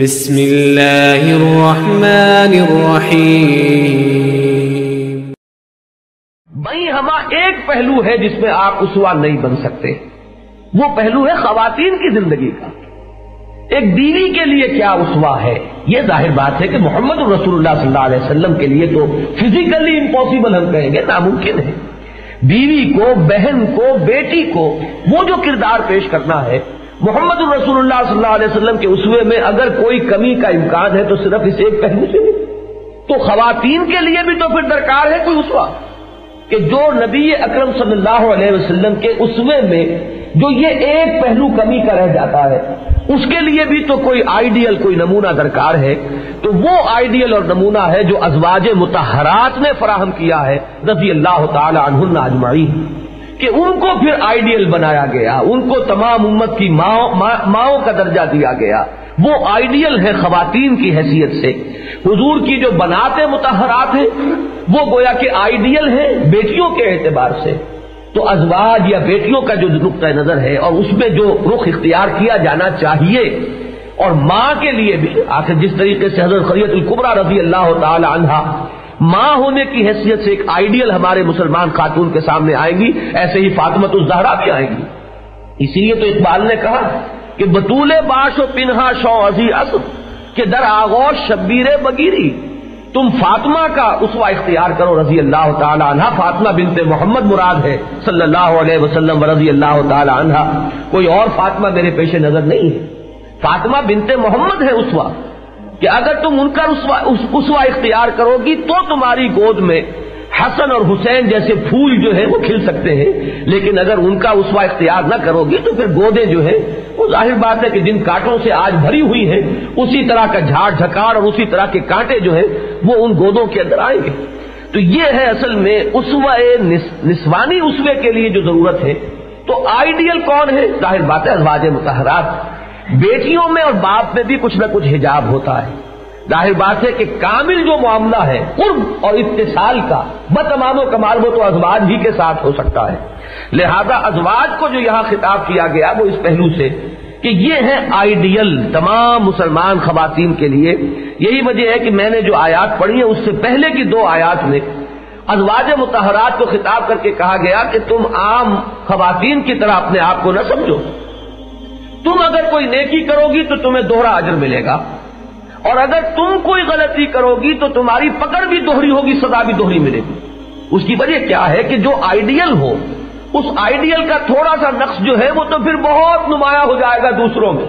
بسم اللہ الرحمن الرحیم بئی ہما ایک پہلو ہے جس میں آپ اسوا نہیں بن سکتے۔ وہ پہلو ہے خواتین کی زندگی کا۔ ایک بیوی کے لیے کیا اسوا ہے؟ یہ ظاہر بات ہے کہ محمد رسول اللہ صلی اللہ علیہ وسلم کے لیے تو فزیکلی امپاسبل ہم کہیں گے، ناممکن ہے۔ بیوی کو، بہن کو، بیٹی کو، وہ جو کردار پیش کرنا ہے محمد الرسول اللہ صلی اللہ علیہ وسلم کے اسوے میں اگر کوئی کمی کا امکان ہے تو صرف اس ایک پہلو سے نہیں تو خواتین کے لیے بھی تو پھر درکار ہے کوئی اسوا کہ جو نبی اکرم صلی اللہ علیہ وسلم کے اسوے میں جو یہ ایک پہلو کمی کا رہ جاتا ہے، اس کے لیے بھی تو کوئی آئیڈیل، کوئی نمونہ درکار ہے۔ تو وہ آئیڈیل اور نمونہ ہے جو ازواج متحرات نے فراہم کیا ہے، رضی اللہ تعالی عنہ اجمعین۔ کہ ان کو پھر آئیڈیل بنایا گیا، ان کو تمام امت کی ماؤں کا درجہ دیا گیا۔ وہ آئیڈیل ہے خواتین کی حیثیت سے۔ حضور کی جو بناتے متحرات ہیں، وہ گویا کہ آئیڈیل ہے بیٹیوں کے اعتبار سے۔ تو ازواج یا بیٹیوں کا جو نقطۂ نظر ہے اور اس میں جو رخ اختیار کیا جانا چاہیے، اور ماں کے لیے بھی، آخر جس طریقے سے حضرت خریت القبرا رضی اللہ تعالی عنہ ماں ہونے کی حیثیت سے ایک آئیڈیل ہمارے مسلمان خاتون کے سامنے آئیں گی، ایسے ہی فاطمت الزہرا بھی آئیں گی۔ اسی لیے تو اقبال نے کہا کہ بطول باش و پنہا شو ازی اسد، کہ در آغوش شبیر بگیری۔ تم فاطمہ کا اسوا اختیار کرو، رضی اللہ تعالی عنہ۔ فاطمہ بنت محمد مراد ہے، صلی اللہ علیہ وسلم رضی اللہ تعالی عنہ۔ کوئی اور فاطمہ میرے پیش نظر نہیں ہے۔ فاطمہ بنت محمد ہے اسوا کہ اگر تم ان کا اسوا اختیار کرو گی تو تمہاری گود میں حسن اور حسین جیسے پھول جو ہے وہ کھل سکتے ہیں، لیکن اگر ان کا اسوا اختیار نہ کرو گی تو پھر گودیں جو ہے وہ ظاہر بات ہے کہ جن کانٹوں سے آج بھری ہوئی ہیں، اسی طرح کا جھاڑ، جھکاڑ اور اسی طرح کے کانٹے جو ہیں، وہ ان گودوں کے اندر آئیں گے۔ تو یہ ہے اصل میں اسوا نسوانی اسوے کے لیے جو ضرورت ہے۔ تو آئیڈیل کون ہے؟ ظاہر بات ہے ازواج متحرات بیٹیوں میں اور باپ میں بھی کچھ نہ کچھ حجاب ہوتا ہے۔ ظاہر بات ہے کہ کامل جو معاملہ ہے، قرب اور اتصال کا، بتمام و کمال وہ تو ازواج ہی کے ساتھ ہو سکتا ہے۔ لہذا ازواج کو جو یہاں خطاب کیا گیا، وہ اس پہلو سے کہ یہ ہے آئیڈیل تمام مسلمان خواتین کے لیے۔ یہی وجہ ہے کہ میں نے جو آیات پڑھی ہے اس سے پہلے کی دو آیات میں ازواج متحرات کو خطاب کر کے کہا گیا کہ تم عام خواتین کی طرح اپنے آپ کو نہ سمجھو۔ تم اگر کوئی نیکی کرو گی تو تمہیں دوہرا اجر ملے گا۔ اور اگر تم کوئی غلطی کرو گی تو تمہاری پکڑ بھی دوہری ہوگی، سزا بھی دوہری ملے گی۔ اس کی وجہ کیا ہے کہ جو آئیڈیل ہو، اس آئیڈیل کا تھوڑا سا نقص جو ہے وہ تو پھر بہت نمایاں ہو جائے گا دوسروں میں۔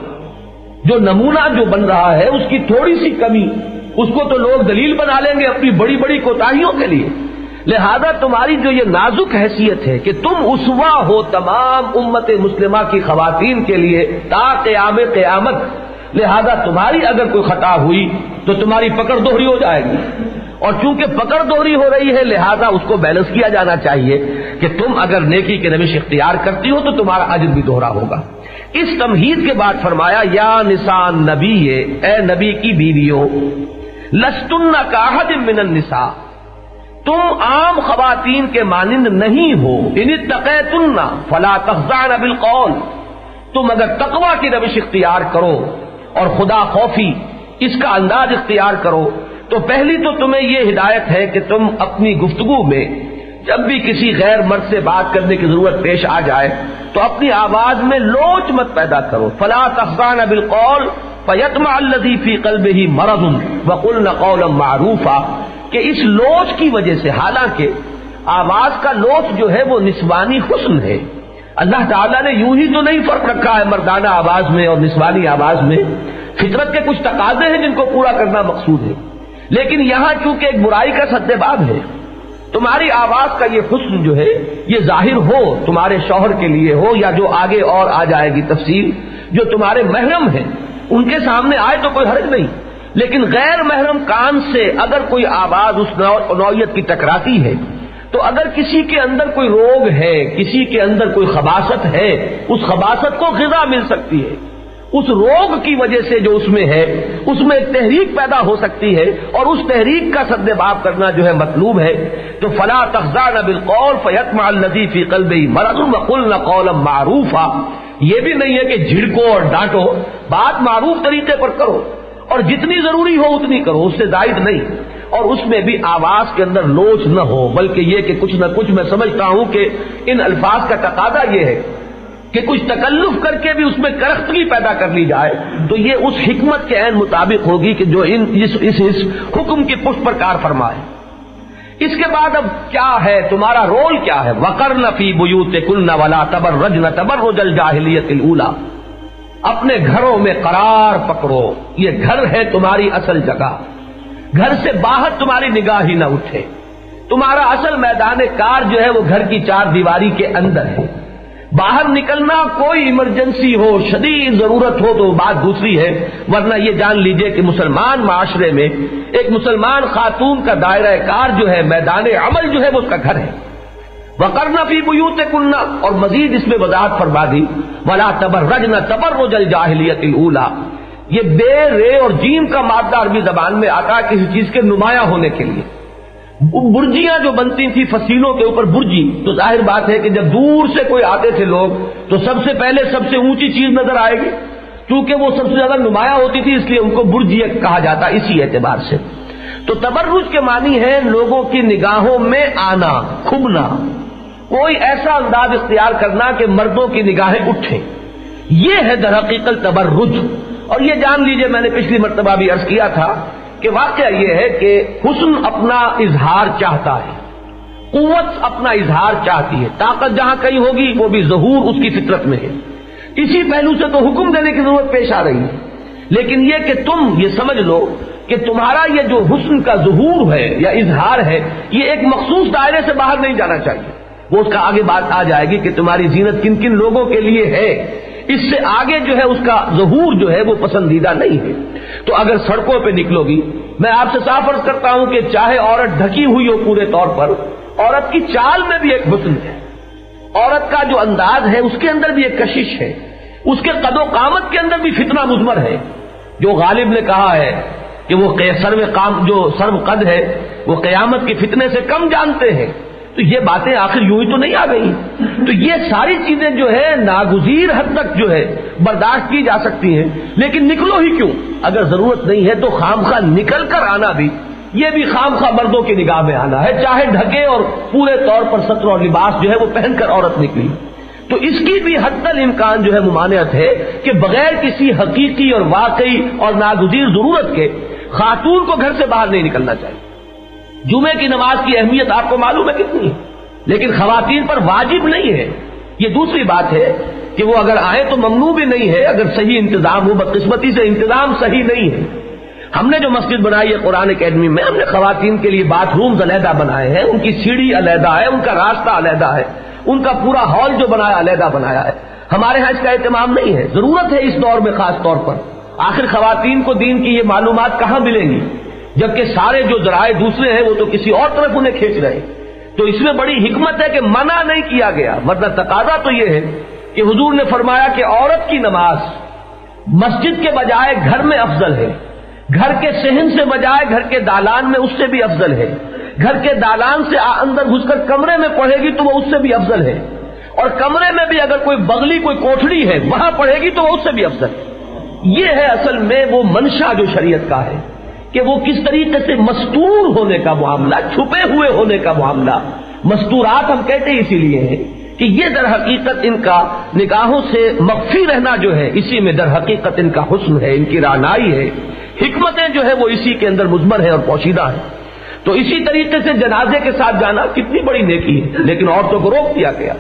جو نمونہ جو بن رہا ہے، اس کی تھوڑی سی کمی، اس کو تو لوگ دلیل بنا لیں گے اپنی بڑی بڑی کوتاہیوں کے لیے۔ لہذا تمہاری جو یہ نازک حیثیت ہے کہ تم اسوا ہو تمام امت مسلمہ کی خواتین کے لیے تا قیام قیامت، لہذا تمہاری اگر کوئی خطا ہوئی تو تمہاری پکڑ دوہری ہو جائے گی۔ اور چونکہ پکڑ دوہری ہو رہی ہے، لہذا اس کو بیلنس کیا جانا چاہیے کہ تم اگر نیکی کے نوش اختیار کرتی ہو تو تمہارا اجر بھی دوہرا ہوگا۔ اس تمہید کے بعد فرمایا، یا نسان نبی اے نبی کی بیویوں، لستن کا من النساء تم عام خواتین کے مانند نہیں ہو۔ ان تقیتن فلا تخزان بالقول۔ تم اگر تقوا کی روش اختیار کرو اور خدا خوفی اس کا انداز اختیار کرو، تو پہلی تو تمہیں یہ ہدایت ہے کہ تم اپنی گفتگو میں جب بھی کسی غیر مرد سے بات کرنے کی ضرورت پیش آ جائے، تو اپنی آواز میں لوچ مت پیدا کرو۔ فلا تخزان بالقول فیتما الذی فی قلبہ مرض وقلن قولا معروفا۔ کہ اس لوچ کی وجہ سے حالانکہ آواز کا لوچ جو ہے وہ نسوانی حسن ہے۔ اللہ تعالیٰ نے یوں ہی تو نہیں فرق رکھا ہے مردانہ آواز میں اور نسوانی آواز میں۔ فطرت کے کچھ تقاضے ہیں جن کو پورا کرنا مقصود ہے۔ لیکن یہاں چونکہ ایک برائی کا سدے باب ہے، تمہاری آواز کا یہ حسن جو ہے، یہ ظاہر ہو، تمہارے شوہر کے لیے ہو یا جو آگے اور آ جائے گی تفصیل، جو تمہارے محرم ہیں، ان کے سامنے آئے تو کوئی حرج نہیں۔ لیکن غیر محرم کان سے اگر کوئی آواز اس نوعیت کی ٹکراتی ہے، تو اگر کسی کے اندر کوئی روگ ہے، کسی کے اندر کوئی خباست ہے، اس خباست کو غذا مل سکتی ہے۔ اس روگ کی وجہ سے جو اس میں ہے، اس میں ایک تحریک پیدا ہو سکتی ہے اور اس تحریک کا سد باب کرنا جو ہے مطلوب ہے۔ تو فلا تخزان بالقول فیت مال فی قلب مرض مقل نہ قول معروف یہ بھی نہیں ہے کہ جھڑکو اور ڈانٹو، بات معروف طریقے پر کرو۔ اور جتنی ضروری ہو اتنی کرو اس سے زائد نہیں۔ اور اس میں بھی آواز کے اندر لوچ نہ ہو بلکہ یہ کہ کچھ نہ کچھ میں سمجھتا ہوں کہ ان الفاظ کا تقاضا یہ ہے کہ کچھ تکلف کر کے بھی اس میں کرختگی پیدا کر لی جائے۔ تو یہ اس حکمت کے عین مطابق ہوگی کہ جو ان اس, اس, اس حکم کی پشت پر کار فرمائے۔ اس کے بعد اب کیا ہے؟ تمہارا رول کیا ہے؟ وکر نفی بوت کل نہ تبر رج نہ تبر رجل جاہلیت اولا اپنے گھروں میں قرار پکڑو۔ یہ گھر ہے تمہاری اصل جگہ۔ گھر سے باہر تمہاری نگاہ ہی نہ اٹھے۔ تمہارا اصل میدان کار جو ہے وہ گھر کی چار دیواری کے اندر ہے۔ باہر نکلنا کوئی ایمرجنسی ہو، شدید ضرورت ہو تو بات دوسری ہے۔ ورنہ یہ جان لیجیے کہ مسلمان معاشرے میں ایک مسلمان خاتون کا دائرہ کار جو ہے، میدان عمل جو ہے، وہ اس کا گھر ہے۔ وہ کرنا فی بوت کننا اور مزید اس میں وضاحت فرما دی، ولا تبر رج نہ تبر رجل جاہلیت اولا یہ بے، رے اور جیم کا مادہ عربی زبان میں آتا ہے کسی چیز کے نمایاں ہونے کے لیے۔ برجیاں جو بنتی تھی فصیلوں کے اوپر برجی، تو ظاہر بات ہے کہ جب دور سے کوئی آتے تھے لوگ، تو سب سے پہلے سب سے اونچی چیز نظر آئے گی کیونکہ وہ سب سے زیادہ نمایاں ہوتی تھی، اس لیے ان کو برجی کہا جاتا اسی اعتبار سے۔ تو تبرج کے معنی ہے لوگوں کی نگاہوں میں آنا کھبنا کوئی ایسا انداز اختیار کرنا کہ مردوں کی نگاہیں اٹھیں۔ یہ ہے در حقیقت تبرج۔ اور یہ جان لیجیے، میں نے پچھلی مرتبہ بھی عرض کیا تھا کہ واقعہ یہ ہے کہ حسن اپنا اظہار چاہتا ہے۔ قوت اپنا اظہار چاہتی ہے۔ طاقت جہاں کہیں ہوگی، وہ بھی ظہور اس کی فطرت میں ہے۔ اسی پہلو سے تو حکم دینے کی ضرورت پیش آ رہی ہے۔ لیکن یہ کہ تم، یہ سمجھ لو کہ تمہارا یہ جو حسن کا ظہور ہے یا اظہار ہے، یہ ایک مخصوص دائرے سے باہر نہیں جانا چاہیے۔ وہ اس کا آگے بات آ جائے گی کہ تمہاری زینت کن کن لوگوں کے لیے ہے۔ اس سے آگے جو ہے اس کا ظہور جو ہے وہ پسندیدہ نہیں ہے۔ تو اگر سڑکوں پہ نکلو گی، میں آپ سے صاف عرض کرتا ہوں کہ چاہے عورت ڈھکی ہوئی ہو پورے طور پر، عورت کی چال میں بھی ایک حسن ہے۔ عورت کا جو انداز ہے، اس کے اندر بھی ایک کشش ہے۔ اس کے قد و قامت کے اندر بھی فتنہ مزمر ہے۔ جو غالب نے کہا ہے کہ وہ سرو کام جو سرو قد ہے، وہ قیامت کے فتنے سے کم جانتے ہیں۔ تو یہ باتیں آخر یوں ہی تو نہیں آ گئی۔ تو یہ ساری چیزیں جو ہے ناگزیر حد تک جو ہے برداشت کی جا سکتی ہیں۔ لیکن نکلو ہی کیوں؟ اگر ضرورت نہیں ہے تو خام خواہ نکل کر آنا بھی۔ یہ بھی خام خواہ مردوں کی نگاہ میں آنا ہے۔ چاہے ڈھکے اور پورے طور پر سطر اور لباس جو ہے وہ پہن کر عورت نکلی۔ تو اس کی بھی حد تل امکان جو ہے ممانعت ہے کہ بغیر کسی حقیقی اور واقعی اور ناگزیر ضرورت کے خاتون کو گھر سے باہر نہیں نکلنا چاہیے۔ جمعے کی نماز کی اہمیت آپ کو معلوم ہے کتنی؟ لیکن خواتین پر واجب نہیں ہے۔ یہ دوسری بات ہے کہ وہ اگر آئے تو ممنوع بھی نہیں ہے، اگر صحیح انتظام ہو، بدقسمتی سے انتظام صحیح نہیں ہے۔ ہم نے جو مسجد بنائی ہے قرآن اکیڈمی میں، ہم نے خواتین کے لیے باتھ رومز علیحدہ بنائے ہیں، ان کی سیڑھی علیحدہ ہے، ان کا راستہ علیحدہ ہے، ان کا پورا ہال جو بنایا علیحدہ بنایا ہے۔ ہمارے ہاں اس کا اہتمام نہیں ہے۔ ضرورت ہے اس دور میں خاص طور پر۔ آخر خواتین کو دین کی یہ معلومات کہاں ملیں گی؟ جبکہ سارے جو ذرائع دوسرے ہیں وہ تو کسی اور طرف انہیں کھینچ رہے تو اس میں بڑی حکمت ہے کہ منع نہیں کیا گیا۔ ورنہ تقاضا تو یہ ہے کہ حضور نے فرمایا کہ عورت کی نماز مسجد کے بجائے گھر میں افضل ہے۔ گھر کے سہن سے بجائے گھر کے دالان میں اس سے بھی افضل ہے۔ گھر کے دالان سے اندر گھس کر کمرے میں پڑھے گی تو وہ اس سے بھی افضل ہے۔ اور کمرے میں بھی اگر کوئی بغلی، کوئی کوٹڑی ہے، وہاں پڑھے گی تو وہ اس سے بھی افضل ہے۔ یہ ہے اصل میں وہ منشا جو شریعت کا ہے۔ کہ وہ کس طریقے سے مستور ہونے کا معاملہ، چھپے ہوئے ہونے کا معاملہ۔ مستورات ہم کہتے اسی لیے ہیں کہ یہ در حقیقت ان کا نگاہوں سے مخفی رہنا جو ہے، اسی میں در حقیقت ان کا حسن ہے، ان کی رانائی ہے۔ حکمتیں جو ہے وہ اسی کے اندر مزمر ہے اور پوشیدہ ہے تو اسی طریقے سے جنازے کے ساتھ جانا کتنی بڑی نیکی ہے۔ لیکن عورتوں کو روک دیا گیا۔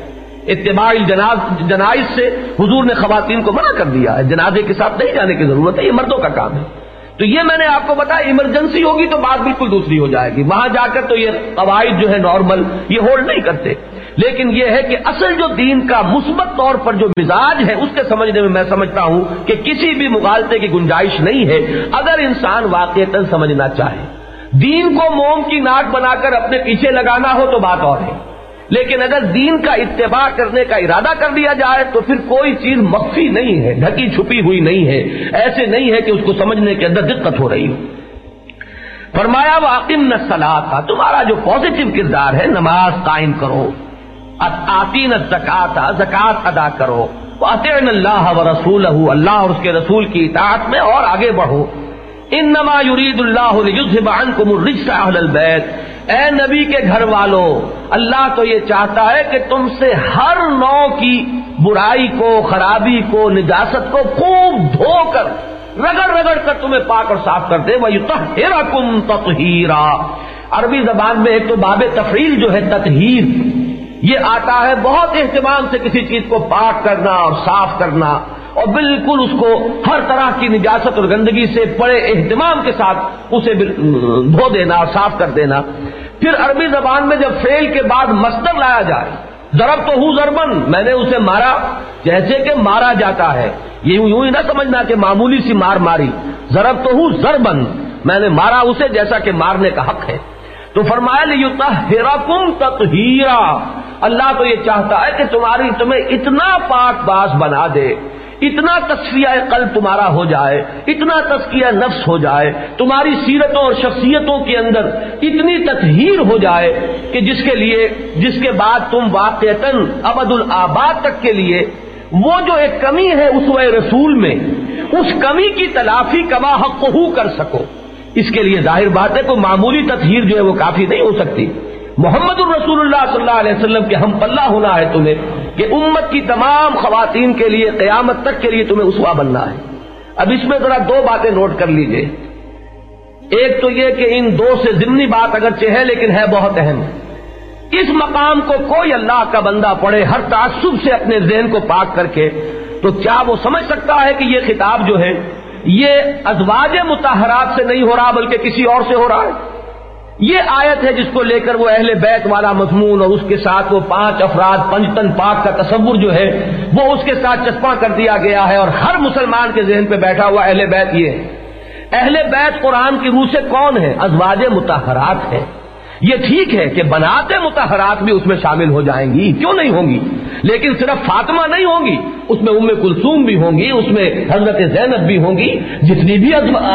اتباع جناز سے حضور نے خواتین کو منع کر دیا ہے۔ جنازے کے ساتھ نہیں جانے کی ضرورت ہے، یہ مردوں کا کام ہے۔ تو یہ میں نے آپ کو بتایا ایمرجنسی ہوگی تو بات بالکل دوسری ہو جائے گی۔ وہاں جا کر تو یہ قواعد جو ہے نارمل یہ ہولڈ نہیں کرتے۔ لیکن یہ ہے کہ اصل جو دین کا مثبت طور پر جو مزاج ہے، اس کے سمجھنے میں میں سمجھتا ہوں کہ کسی بھی مغالطے کی گنجائش نہیں ہے۔ اگر انسان واقع سمجھنا چاہے، دین کو موم کی ناک بنا کر اپنے پیچھے لگانا ہو تو بات اور ہے۔ لیکن اگر دین کا اتباع کرنے کا ارادہ کر دیا جائے تو پھر کوئی چیز مخفی نہیں ہے، ڈھکی چھپی ہوئی نہیں ہے، ایسے نہیں ہے کہ اس کو سمجھنے کے اندر دقت ہو رہی ہو۔ فرمایا واقم نسلا تھا تمہارا جو پازیٹو کردار ہے، نماز قائم کرو۔ آتین زکات زکات ادا کرو۔ اللہ و رسول اللہ اور اس کے رسول کی اطاعت میں اور آگے بڑھو۔ ان نما یرید اللہ عنکم الرجس اہل البیت۔ اے نبی کے گھر والوں، اللہ تو یہ چاہتا ہے کہ تم سے ہر نو کی برائی کو، خرابی کو، نجاست کو خوب دھو کر، رگڑ رگڑ کر تمہیں پاک اور صاف کر دے۔ وہی تہرکم تطہیرا عربی زبان میں ایک تو باب تفریل جو ہے، تطہیر۔ یہ آتا ہے بہت اہتمام سے کسی چیز کو پاک کرنا اور صاف کرنا۔ اور بالکل اس کو ہر طرح کی نجاست اور گندگی سے بڑے اہتمام کے ساتھ اسے دھو دینا اور صاف کر دینا۔ پھر عربی زبان میں جب فیل کے بعد مستر لایا جائے، ضرب تو ہوں زربن میں نے اسے مارا، جیسے کہ مارا جاتا ہے۔ یہ یوں ہی نہ سمجھنا کہ معمولی سی مار ماری۔ ضرب تو ہوں زربن میں نے مارا اسے جیسا کہ مارنے کا حق ہے۔ تو فرمایا لیتا ہیرا کم تطہیرا اللہ تو یہ چاہتا ہے کہ تمہاری تمہیں اتنا پاک باز بنا دے۔ اتنا تصفیہ قلب تمہارا ہو جائے، اتنا تسکیہ نفس ہو جائے، تمہاری سیرتوں اور شخصیتوں کے اندر اتنی تطہیر ہو جائے کہ جس کے لیے، جس کے بعد تم واقع ابد الآباد تک کے لیے، وہ جو ایک کمی ہے اس رسول میں، اس کمی کی تلافی کما حق کر سکو۔ اس کے لیے ظاہر بات ہے کوئی معمولی تطہیر جو ہے وہ کافی نہیں ہو سکتی۔ محمد الرسول اللہ صلی اللہ علیہ وسلم کے ہم پلہ ہونا ہے تمہیں۔ کہ امت کی تمام خواتین کے لیے قیامت تک کے لیے تمہیں اسوا بننا ہے۔ اب اس میں ذرا دو باتیں نوٹ کر لیجیے۔ ایک تو یہ کہ ان دو سے ضمنی بات اگرچہ ہے لیکن ہے بہت اہم۔ اس مقام کو کوئی اللہ کا بندہ پڑھے، ہر تعصب سے اپنے ذہن کو پاک کر کے، تو کیا وہ سمجھ سکتا ہے کہ یہ خطاب جو ہے، یہ ازواج متحرات سے نہیں ہو رہا بلکہ کسی اور سے ہو رہا ہے؟ یہ آیت ہے جس کو لے کر وہ اہل بیت والا مضمون اور اس کے ساتھ وہ پانچ افراد پنجتن پاک کا تصور جو ہے وہ اس کے ساتھ چسپاں کر دیا گیا ہے اور ہر مسلمان کے ذہن پہ بیٹھا ہوا اہل بیت یہ اہل بیت قرآن کی روح سے کون ہے؟ ازواج متحرات ہے۔ یہ ٹھیک ہے کہ بناتے متحرات بھی اس میں شامل ہو جائیں گی۔ کیوں نہیں ہوں گی؟ لیکن صرف فاطمہ نہیں ہوں گی، اس میں ام کلثوم بھی ہوں گی، اس میں حضرت زینب بھی ہوں گی، جتنی بھی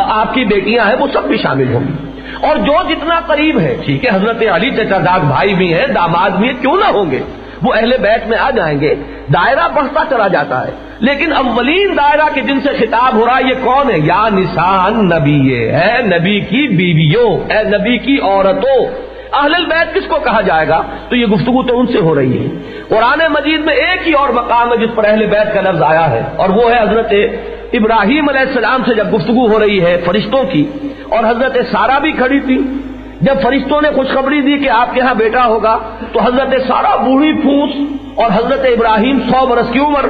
آپ کی بیٹیاں ہیں وہ سب بھی شامل ہوں گی۔ اور جو جتنا قریب ہے، ٹھیک ہے، حضرت علی چچا داد بھائی بھی ہیں داماد بھی ہیں کیوں نہ ہوں گے؟ وہ اہل بیت میں آ جائیں گے، دائرہ بڑھتا چلا جاتا ہے۔ لیکن اولین دائرہ کے جن سے خطاب ہو رہا ہے، یہ کون ہے؟ یا نسان نبی ہے نبی کی بیویوں، اے نبی کی عورتوں۔ اہل البیت کس کو کہا جائے گا؟ تو یہ گفتگو تو ان سے ہو رہی ہے۔ قرآن مجید میں ایک ہی اور مقام ہے جس پر اہل بیت کا لفظ آیا ہے، اور وہ ہے حضرت ابراہیم علیہ السلام سے جب گفتگو ہو رہی ہے فرشتوں کی، اور حضرت سارا بھی کھڑی تھی، جب فرشتوں نے خوشخبری دی کہ آپ کے ہاں بیٹا ہوگا، تو حضرت سارا بوڑھی پھوس اور حضرت ابراہیم سو برس کی عمر،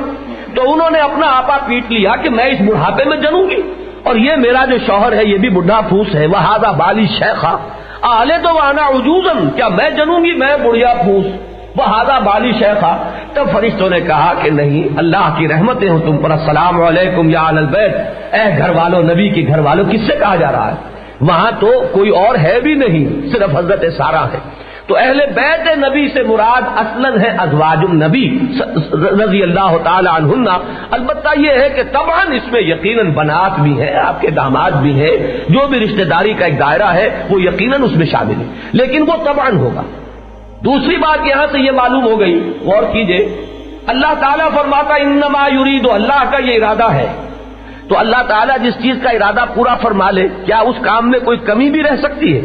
تو انہوں نے اپنا آپا پیٹ لیا کہ میں اس بڑھاپے میں جنوں گی۔ اور یہ میرا جو شوہر ہے، یہ بھی بڈھا پھوس ہے۔ وہ ہاضا بالی شیخا آلے تو آنا عجوزن کیا میں جنوں گی؟ میں بڑھیا پھوس وہ بالی شیخا تب فرشتوں نے کہا کہ نہیں، اللہ کی رحمتیں ہوں تم پر۔ السلام علیکم یا البیت۔ اے گھر والوں نبی کے گھر والوں کس سے کہا جا رہا ہے؟ وہاں تو کوئی اور ہے بھی نہیں، صرف حضرت سارا ہے تو اہل بیت نبی سے مراد اصلا ہے ازواج النبی، رضی اللہ تعالی عنہ البتہ یہ ہے کہ تباہ اس میں یقیناً بنات بھی ہے آپ کے داماد بھی ہیں۔ جو بھی رشتہ داری کا ایک دائرہ ہے، وہ یقیناً اس میں شامل ہے۔ لیکن وہ تباہ ہوگا۔ دوسری بات یہاں سے یہ معلوم ہو گئی، غور کیجیے۔ اللہ تعالیٰ فرماتا انما یرید اللہ کا یہ ارادہ ہے۔ تو اللہ تعالیٰ جس چیز کا ارادہ پورا فرما لے، کیا اس کام میں کوئی کمی بھی رہ سکتی ہے؟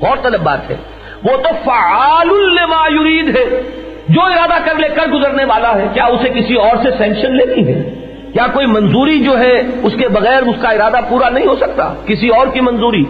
غور طلب بات ہے۔ وہ تو فعال لما یرید ہے۔ جو ارادہ کر لے، کر گزرنے والا ہے، کیا اسے کسی اور سے سینکشن لینی ہے؟ کیا کوئی منظوری جو ہے، اس کے بغیر اس کا ارادہ پورا نہیں ہو سکتا؟ کسی اور کی منظوری۔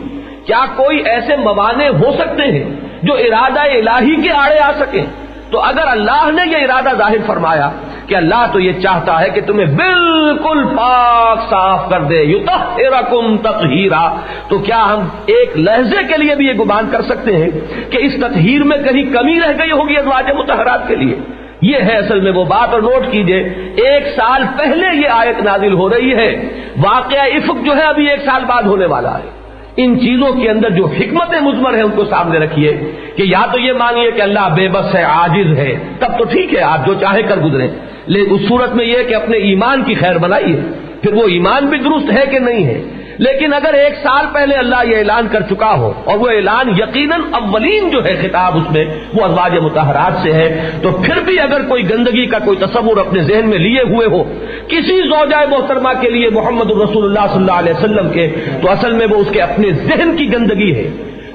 کیا کوئی ایسے موانے ہو سکتے ہیں؟ جو ارادہ الہی کے آڑے آ سکے۔ تو اگر اللہ نے یہ ارادہ ظاہر فرمایا کہ اللہ تو یہ چاہتا ہے کہ تمہیں بالکل پاک صاف کر دے یو تطہیرا، تو کیا ہم ایک لہجے کے لیے بھی یہ گمان کر سکتے ہیں کہ اس تطہیر میں کہیں کمی رہ گئی ہوگی ازواج متحرات کے لیے؟ یہ ہے اصل میں وہ بات اور نوٹ کیجیے، ایک سال پہلے یہ آیت نازل ہو رہی ہے، واقعہ افق جو ہے ابھی ایک سال بعد ہونے والا ہے۔ ان چیزوں کے اندر جو حکمت مزمر ہے ان کو سامنے رکھیے کہ یا تو یہ مانیے کہ اللہ بے بس ہے، عاجز ہے، تب تو ٹھیک ہے، آپ جو چاہے کر گزرے لیکن اس صورت میں یہ کہ اپنے ایمان کی خیر بنائیے پھر وہ ایمان بھی درست ہے کہ نہیں ہے؟ لیکن اگر ایک سال پہلے اللہ یہ اعلان کر چکا ہو اور وہ اعلان یقیناً اولین جو ہے خطاب اس میں، وہ ازواج متحرات سے ہے، تو پھر بھی اگر کوئی گندگی کا کوئی تصور اپنے ذہن میں لیے ہوئے ہو، کسی زوجائے محترمہ کے لیے محمد الرسول اللہ صلی اللہ علیہ وسلم کے، تو اصل میں وہ اس کے اپنے ذہن کی گندگی ہے۔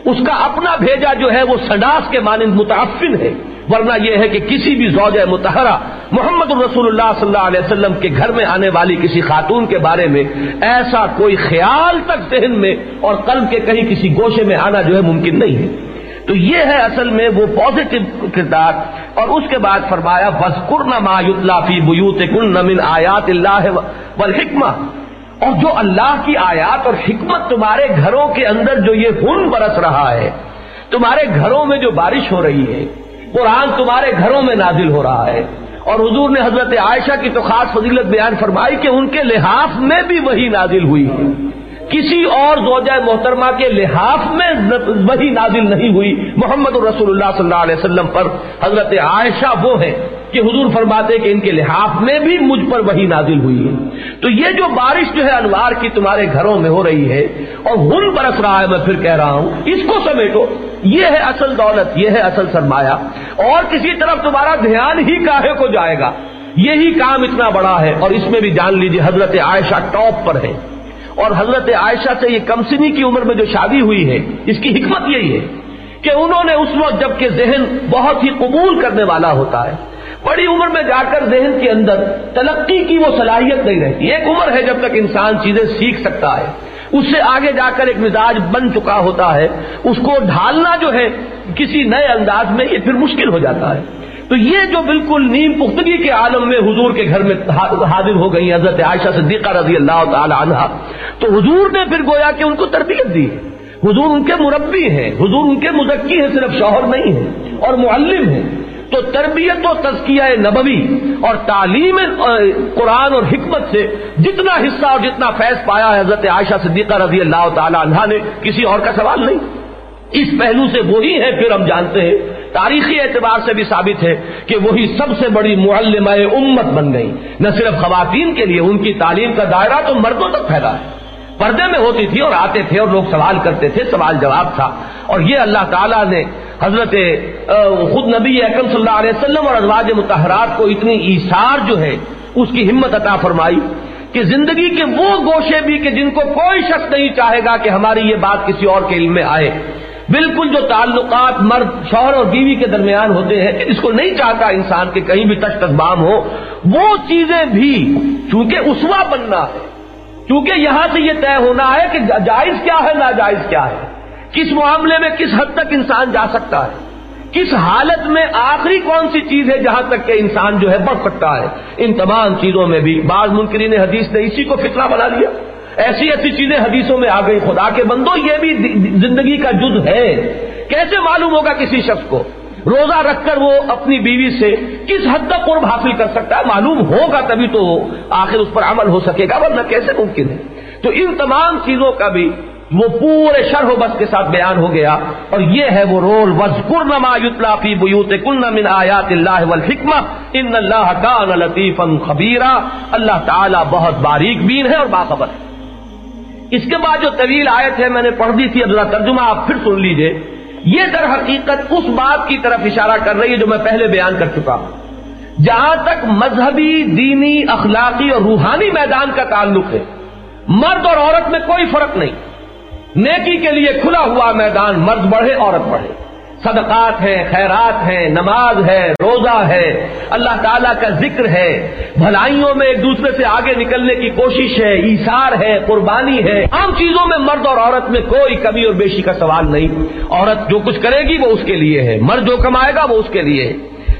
اس کا اپنا بھیجا جو ہے وہ سڈاس کے مانند متعفن ہے۔ ورنہ یہ ہے کہ کسی بھی زوج متحرہ محمد الرسول اللہ صلی اللہ علیہ وسلم کے گھر میں آنے والی کسی خاتون کے بارے میں ایسا کوئی خیال تک ذہن میں اور قلب کے کہیں کسی گوشے میں آنا جو ہے ممکن نہیں ہے۔ تو یہ ہے اصل میں وہ پازیٹو کردار اور اس کے بعد فرمایا بس ما یتلا فی بیوت من آیات اللہ والحکمہ اور جو اللہ کی آیات اور حکمت تمہارے گھروں کے اندر جو یہ ہن برس رہا ہے، تمہارے گھروں میں جو بارش ہو رہی ہے قرآن تمہارے گھروں میں نازل ہو رہا ہے۔ اور حضور نے حضرت عائشہ کی تو خاص فضیلت بیان فرمائی کہ ان کے لحاظ میں بھی وہی نازل ہوئی۔ کسی اور زوجہ محترمہ کے لحاظ میں وہی نازل نہیں ہوئی۔ محمد الرسول اللہ صلی اللہ علیہ وسلم پر حضرت عائشہ وہ ہیں۔ کہ حضور فرماتے کہ ان کے لحاظ میں بھی مجھ پر وہی نازل ہوئی ہے۔ تو یہ جو بارش جو ہے انوار کی تمہارے گھروں میں ہو رہی ہے، اور ہن برس رہا ہے، میں پھر کہہ رہا ہوں، اس کو سمیٹو۔ یہ ہے اصل دولت، یہ ہے اصل سرمایہ۔ اور کسی طرف تمہارا دھیان ہی کاہے کو جائے گا۔ یہی کام اتنا بڑا ہے۔ اور اس میں بھی جان لیجیے حضرت عائشہ ٹاپ پر ہے۔ اور حضرت عائشہ سے یہ کمسنی کی عمر میں جو شادی ہوئی ہے، اس کی حکمت یہی ہے کہ انہوں نے اس وقت جبکہ ذہن بہت ہی قبول کرنے والا ہوتا ہے بڑی عمر میں جا کر ذہن کے اندر تلقی کی وہ صلاحیت نہیں رہتی۔ ایک عمر ہے جب تک انسان چیزیں سیکھ سکتا ہے۔ اس سے آگے جا کر ایک مزاج بن چکا ہوتا ہے۔ اس کو ڈھالنا جو ہے کسی نئے انداز میں یہ پھر مشکل ہو جاتا ہے۔ تو یہ جو بالکل نیم پختگی کے عالم میں حضور کے گھر میں حاضر ہو گئی حضرت عائشہ صدیقہ رضی اللہ تعالی عنہ۔ تو حضور نے پھر گویا کہ ان کو تربیت دی۔ حضور ان کے مربی ہیں۔ حضور ان کے مزکی ہیں، صرف شوہر نہیں ہیں اور معلم ہیں۔ تو تربیت و تزکیہ نبوی اور تعلیم قرآن اور حکمت سے جتنا حصہ اور جتنا فیض پایا ہے حضرت عائشہ صدیقہ رضی اللہ تعالی عنہ نے، کسی اور کا سوال نہیں۔ اس پہلو سے وہی ہے، پھر ہم جانتے ہیں۔ تاریخی اعتبار سے بھی ثابت ہے کہ وہی سب سے بڑی معلمہ امت بن گئی۔ نہ صرف خواتین کے لیے، ان کی تعلیم کا دائرہ تو مردوں تک پھیلا ہے۔ پردے میں ہوتی تھی اور آتے تھے اور لوگ سوال کرتے تھے، سوال جواب تھا۔ اور یہ اللہ تعالیٰ نے حضرت خود نبی اکرم صلی اللہ علیہ وسلم اور ازواج متحرات کو اتنی ایثار جو ہے، اس کی ہمت عطا فرمائی کہ زندگی کے وہ گوشے بھی کہ جن کو کوئی شخص نہیں چاہے گا کہ ہماری یہ بات کسی اور کے علم میں آئے۔ بالکل جو تعلقات مرد، شوہر اور بیوی کے درمیان ہوتے ہیں، اس کو نہیں چاہتا انسان کے کہیں بھی تش بام ہو۔ وہ چیزیں بھی، چونکہ اسوا بننا ہے کیونکہ یہاں سے یہ طے ہونا ہے کہ جائز کیا ہے، ناجائز کیا ہے۔ کس معاملے میں کس حد تک انسان جا سکتا ہے؟ کس حالت میں آخری کون سی چیز ہے جہاں تک کہ انسان جو ہے بڑھ سکتا ہے؟ ان تمام چیزوں میں بھی۔ بعض منکرین حدیث نے اسی کو فطرہ بنا لیا۔ ایسی ایسی چیزیں حدیثوں میں آ گئی خدا کے بندو یہ بھی زندگی کا جد ہے۔ کیسے معلوم ہوگا کسی شخص کو؟ روزہ رکھ کر وہ اپنی بیوی سے کس حد تک قرب حاصل کر سکتا ہے؟ معلوم ہوگا تبھی تو آخر اس پر عمل ہو سکے گا، ورنہ کیسے ممکن ہے؟ تو ان تمام چیزوں کا بھی وہ پورے شرح و بس کے ساتھ بیان ہو گیا اور یہ ہے وہ رول وزقر نما یتلا فی بیوت کن من آیات اللہ والحکمہ ان اللہ کان لطیفا خبیرہ اللہ تعالی بہت باریک بین ہے اور باخبر ہے۔ اس کے بعد جو طویل آیت ہے، میں نے پڑھ دی تھی ابلا ترجمہ آپ پھر سن لیجیے۔ یہ در حقیقت اس بات کی طرف اشارہ کر رہی ہے جو میں پہلے بیان کر چکا ہوں۔ جہاں تک مذہبی، دینی، اخلاقی اور روحانی میدان کا تعلق ہے، مرد اور عورت میں کوئی فرق نہیں۔ نیکی کے لیے کھلا ہوا میدان، مرد بڑھے، عورت بڑھے۔ صدقات ہیں، خیرات ہیں، نماز ہے، روزہ ہے، اللہ تعالیٰ کا ذکر ہے۔ بھلائیوں میں ایک دوسرے سے آگے نکلنے کی کوشش ہے ایسار ہے، قربانی ہے۔ عام چیزوں میں مرد اور عورت میں کوئی کمی اور بیشی کا سوال نہیں۔ عورت جو کچھ کرے گی وہ اس کے لیے ہے، مرد جو کمائے گا وہ اس کے لیے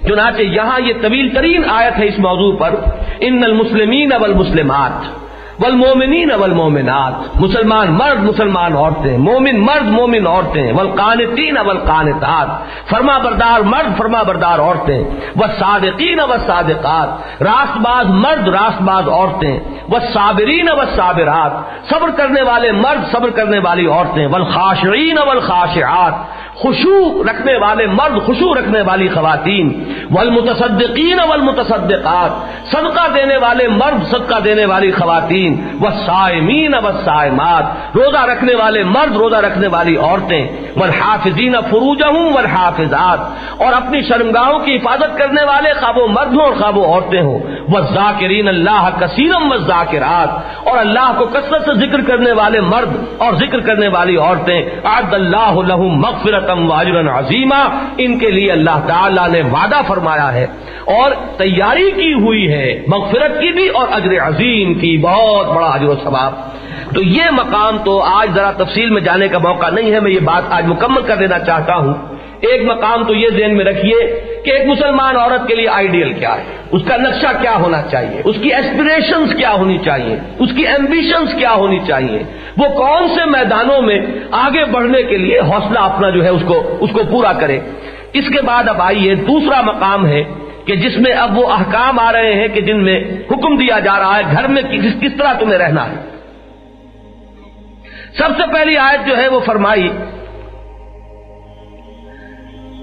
چنانچہ یہاں یہ طویل ترین آیت ہے اس موضوع پر، ان المسلمین اب المسلمات والمومنین والمومنات مسلمان مرد، مسلمان عورتیں، مومن مرد، مومن عورتیں، والقانتین والقانتات، فرما بردار مرد، فرما بردار عورتیں، والصادقین والصادقات راست باز مرد راست باز عورتیں، والصابرین والصابرات، صبر کرنے والے مرد، صبر کرنے والی عورتیں، والخاشعین والخاشعات خوشو رکھنے والے مرد خوشو رکھنے والی خواتین، والمتصدقین والمتصدقات، صدقہ دینے والے مرد، صدقہ دینے والی خواتین والصائمین والصائمات، روزہ رکھنے والے مرد، روزہ رکھنے والی عورتیں، والحافظین فروجہم والحافظات، اور اپنی شرمگاہوں کی حفاظت کرنے والے خواب و مرد ہوں اور خواب و عورتیں ہوں۔ والذاکرین اللہ کثیرم والذاکرات، اور اللہ کو کثرت سے ذکر کرنے والے مرد اور ذکر کرنے والی عورتیں عد اللہ لہم مغفرت واجر عظیمہ ان کے لیے اللہ تعالی نے وعدہ فرمایا ہے۔ اور تیاری کی ہوئی ہے، مغفرت کی بھی اور اجر عظیم کی، بہت بہت بڑا اجر و ثواب۔ تو یہ مقام تو آج ذرا تفصیل میں جانے کا موقع نہیں ہے، میں یہ بات آج مکمل کر دینا چاہتا ہوں۔ ایک مقام تو یہ ذہن میں رکھیے کہ ایک مسلمان عورت کے لیے آئیڈیل کیا ہے؟ اس کا نقشہ کیا ہونا چاہیے؟ اس کی ایسپریشنز کیا ہونی چاہیے؟ اس کی ایمبیشنز کیا ہونی چاہیے؟ وہ کون سے میدانوں میں آگے بڑھنے کے لیے حوصلہ اپنا جو ہے اس کو اس کو پورا کرے؟ اس کے بعد اب آئیے، دوسرا مقام ہے کہ جس میں اب وہ احکام آ رہے ہیں کہ جن میں حکم دیا جا رہا ہے، گھر میں کس کس طرح تمہیں رہنا ہے؟ سب سے پہلی آیت جو ہے وہ فرمائی،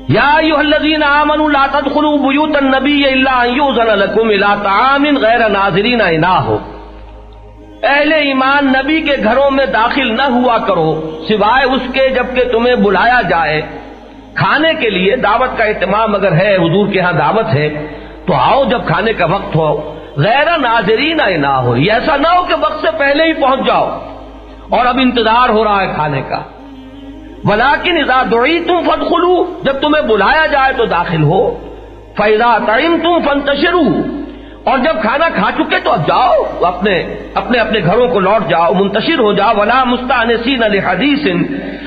یا الذین آمنوا لا تدخلوا بیوت النبی الا ان یوزن لکم الى طعام غیر ناظرین اناہو۔ اہل ایمان نبی کے گھروں میں داخل نہ ہوا کرو، سوائے اس کے جبکہ تمہیں بلایا جائے۔ کھانے کے لیے دعوت کا اہتمام اگر ہے، حضور کے ہاں دعوت ہے، تو آؤ جب کھانے کا وقت ہو غیر ناظرین نہ ہو، یہ ایسا نہ ہو کہ وقت سے پہلے ہی پہنچ جاؤ۔ اور اب انتظار ہو رہا ہے کھانے کا۔ ولاکن اذا دوڑی تم فن جب تمہیں بلایا جائے تو داخل ہو۔ فیضا تعیم تم فن اور جب کھانا کھا چکے تو اب جاؤ، اپنے اپنے اپنے گھروں کو لوٹ جاؤ، منتشر ہو جاؤ، ولا مستانسین حدیث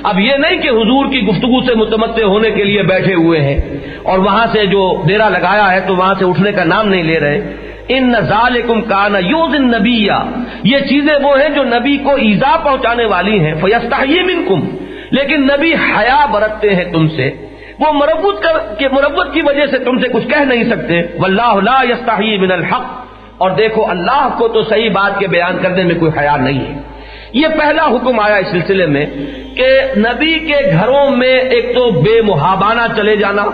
اب یہ نہیں کہ حضور کی گفتگو سے متمد ہونے کے لیے بیٹھے ہوئے ہیں اور وہاں سے جو ڈیرا لگایا ہے تو وہاں سے اٹھنے کا نام نہیں لے رہے۔ ان نظالکم کانا یوز نبی یہ چیزیں وہ ہیں جو نبی کو ایزا پہنچانے والی ہیں۔ فیستا منکم لیکن نبی حیا برتتے ہیں تم سے۔ وہ مربت کے مربت کی وجہ سے تم سے کچھ کہہ نہیں سکتے۔ واللہ لا یستحی من الحق۔ اور دیکھو اللہ کو تو صحیح بات کے بیان کرنے میں کوئی حیا نہیں ہے۔ یہ پہلا حکم آیا اس سلسلے میں کہ نبی کے گھروں میں ایک تو بے محابانہ چلے جانا۔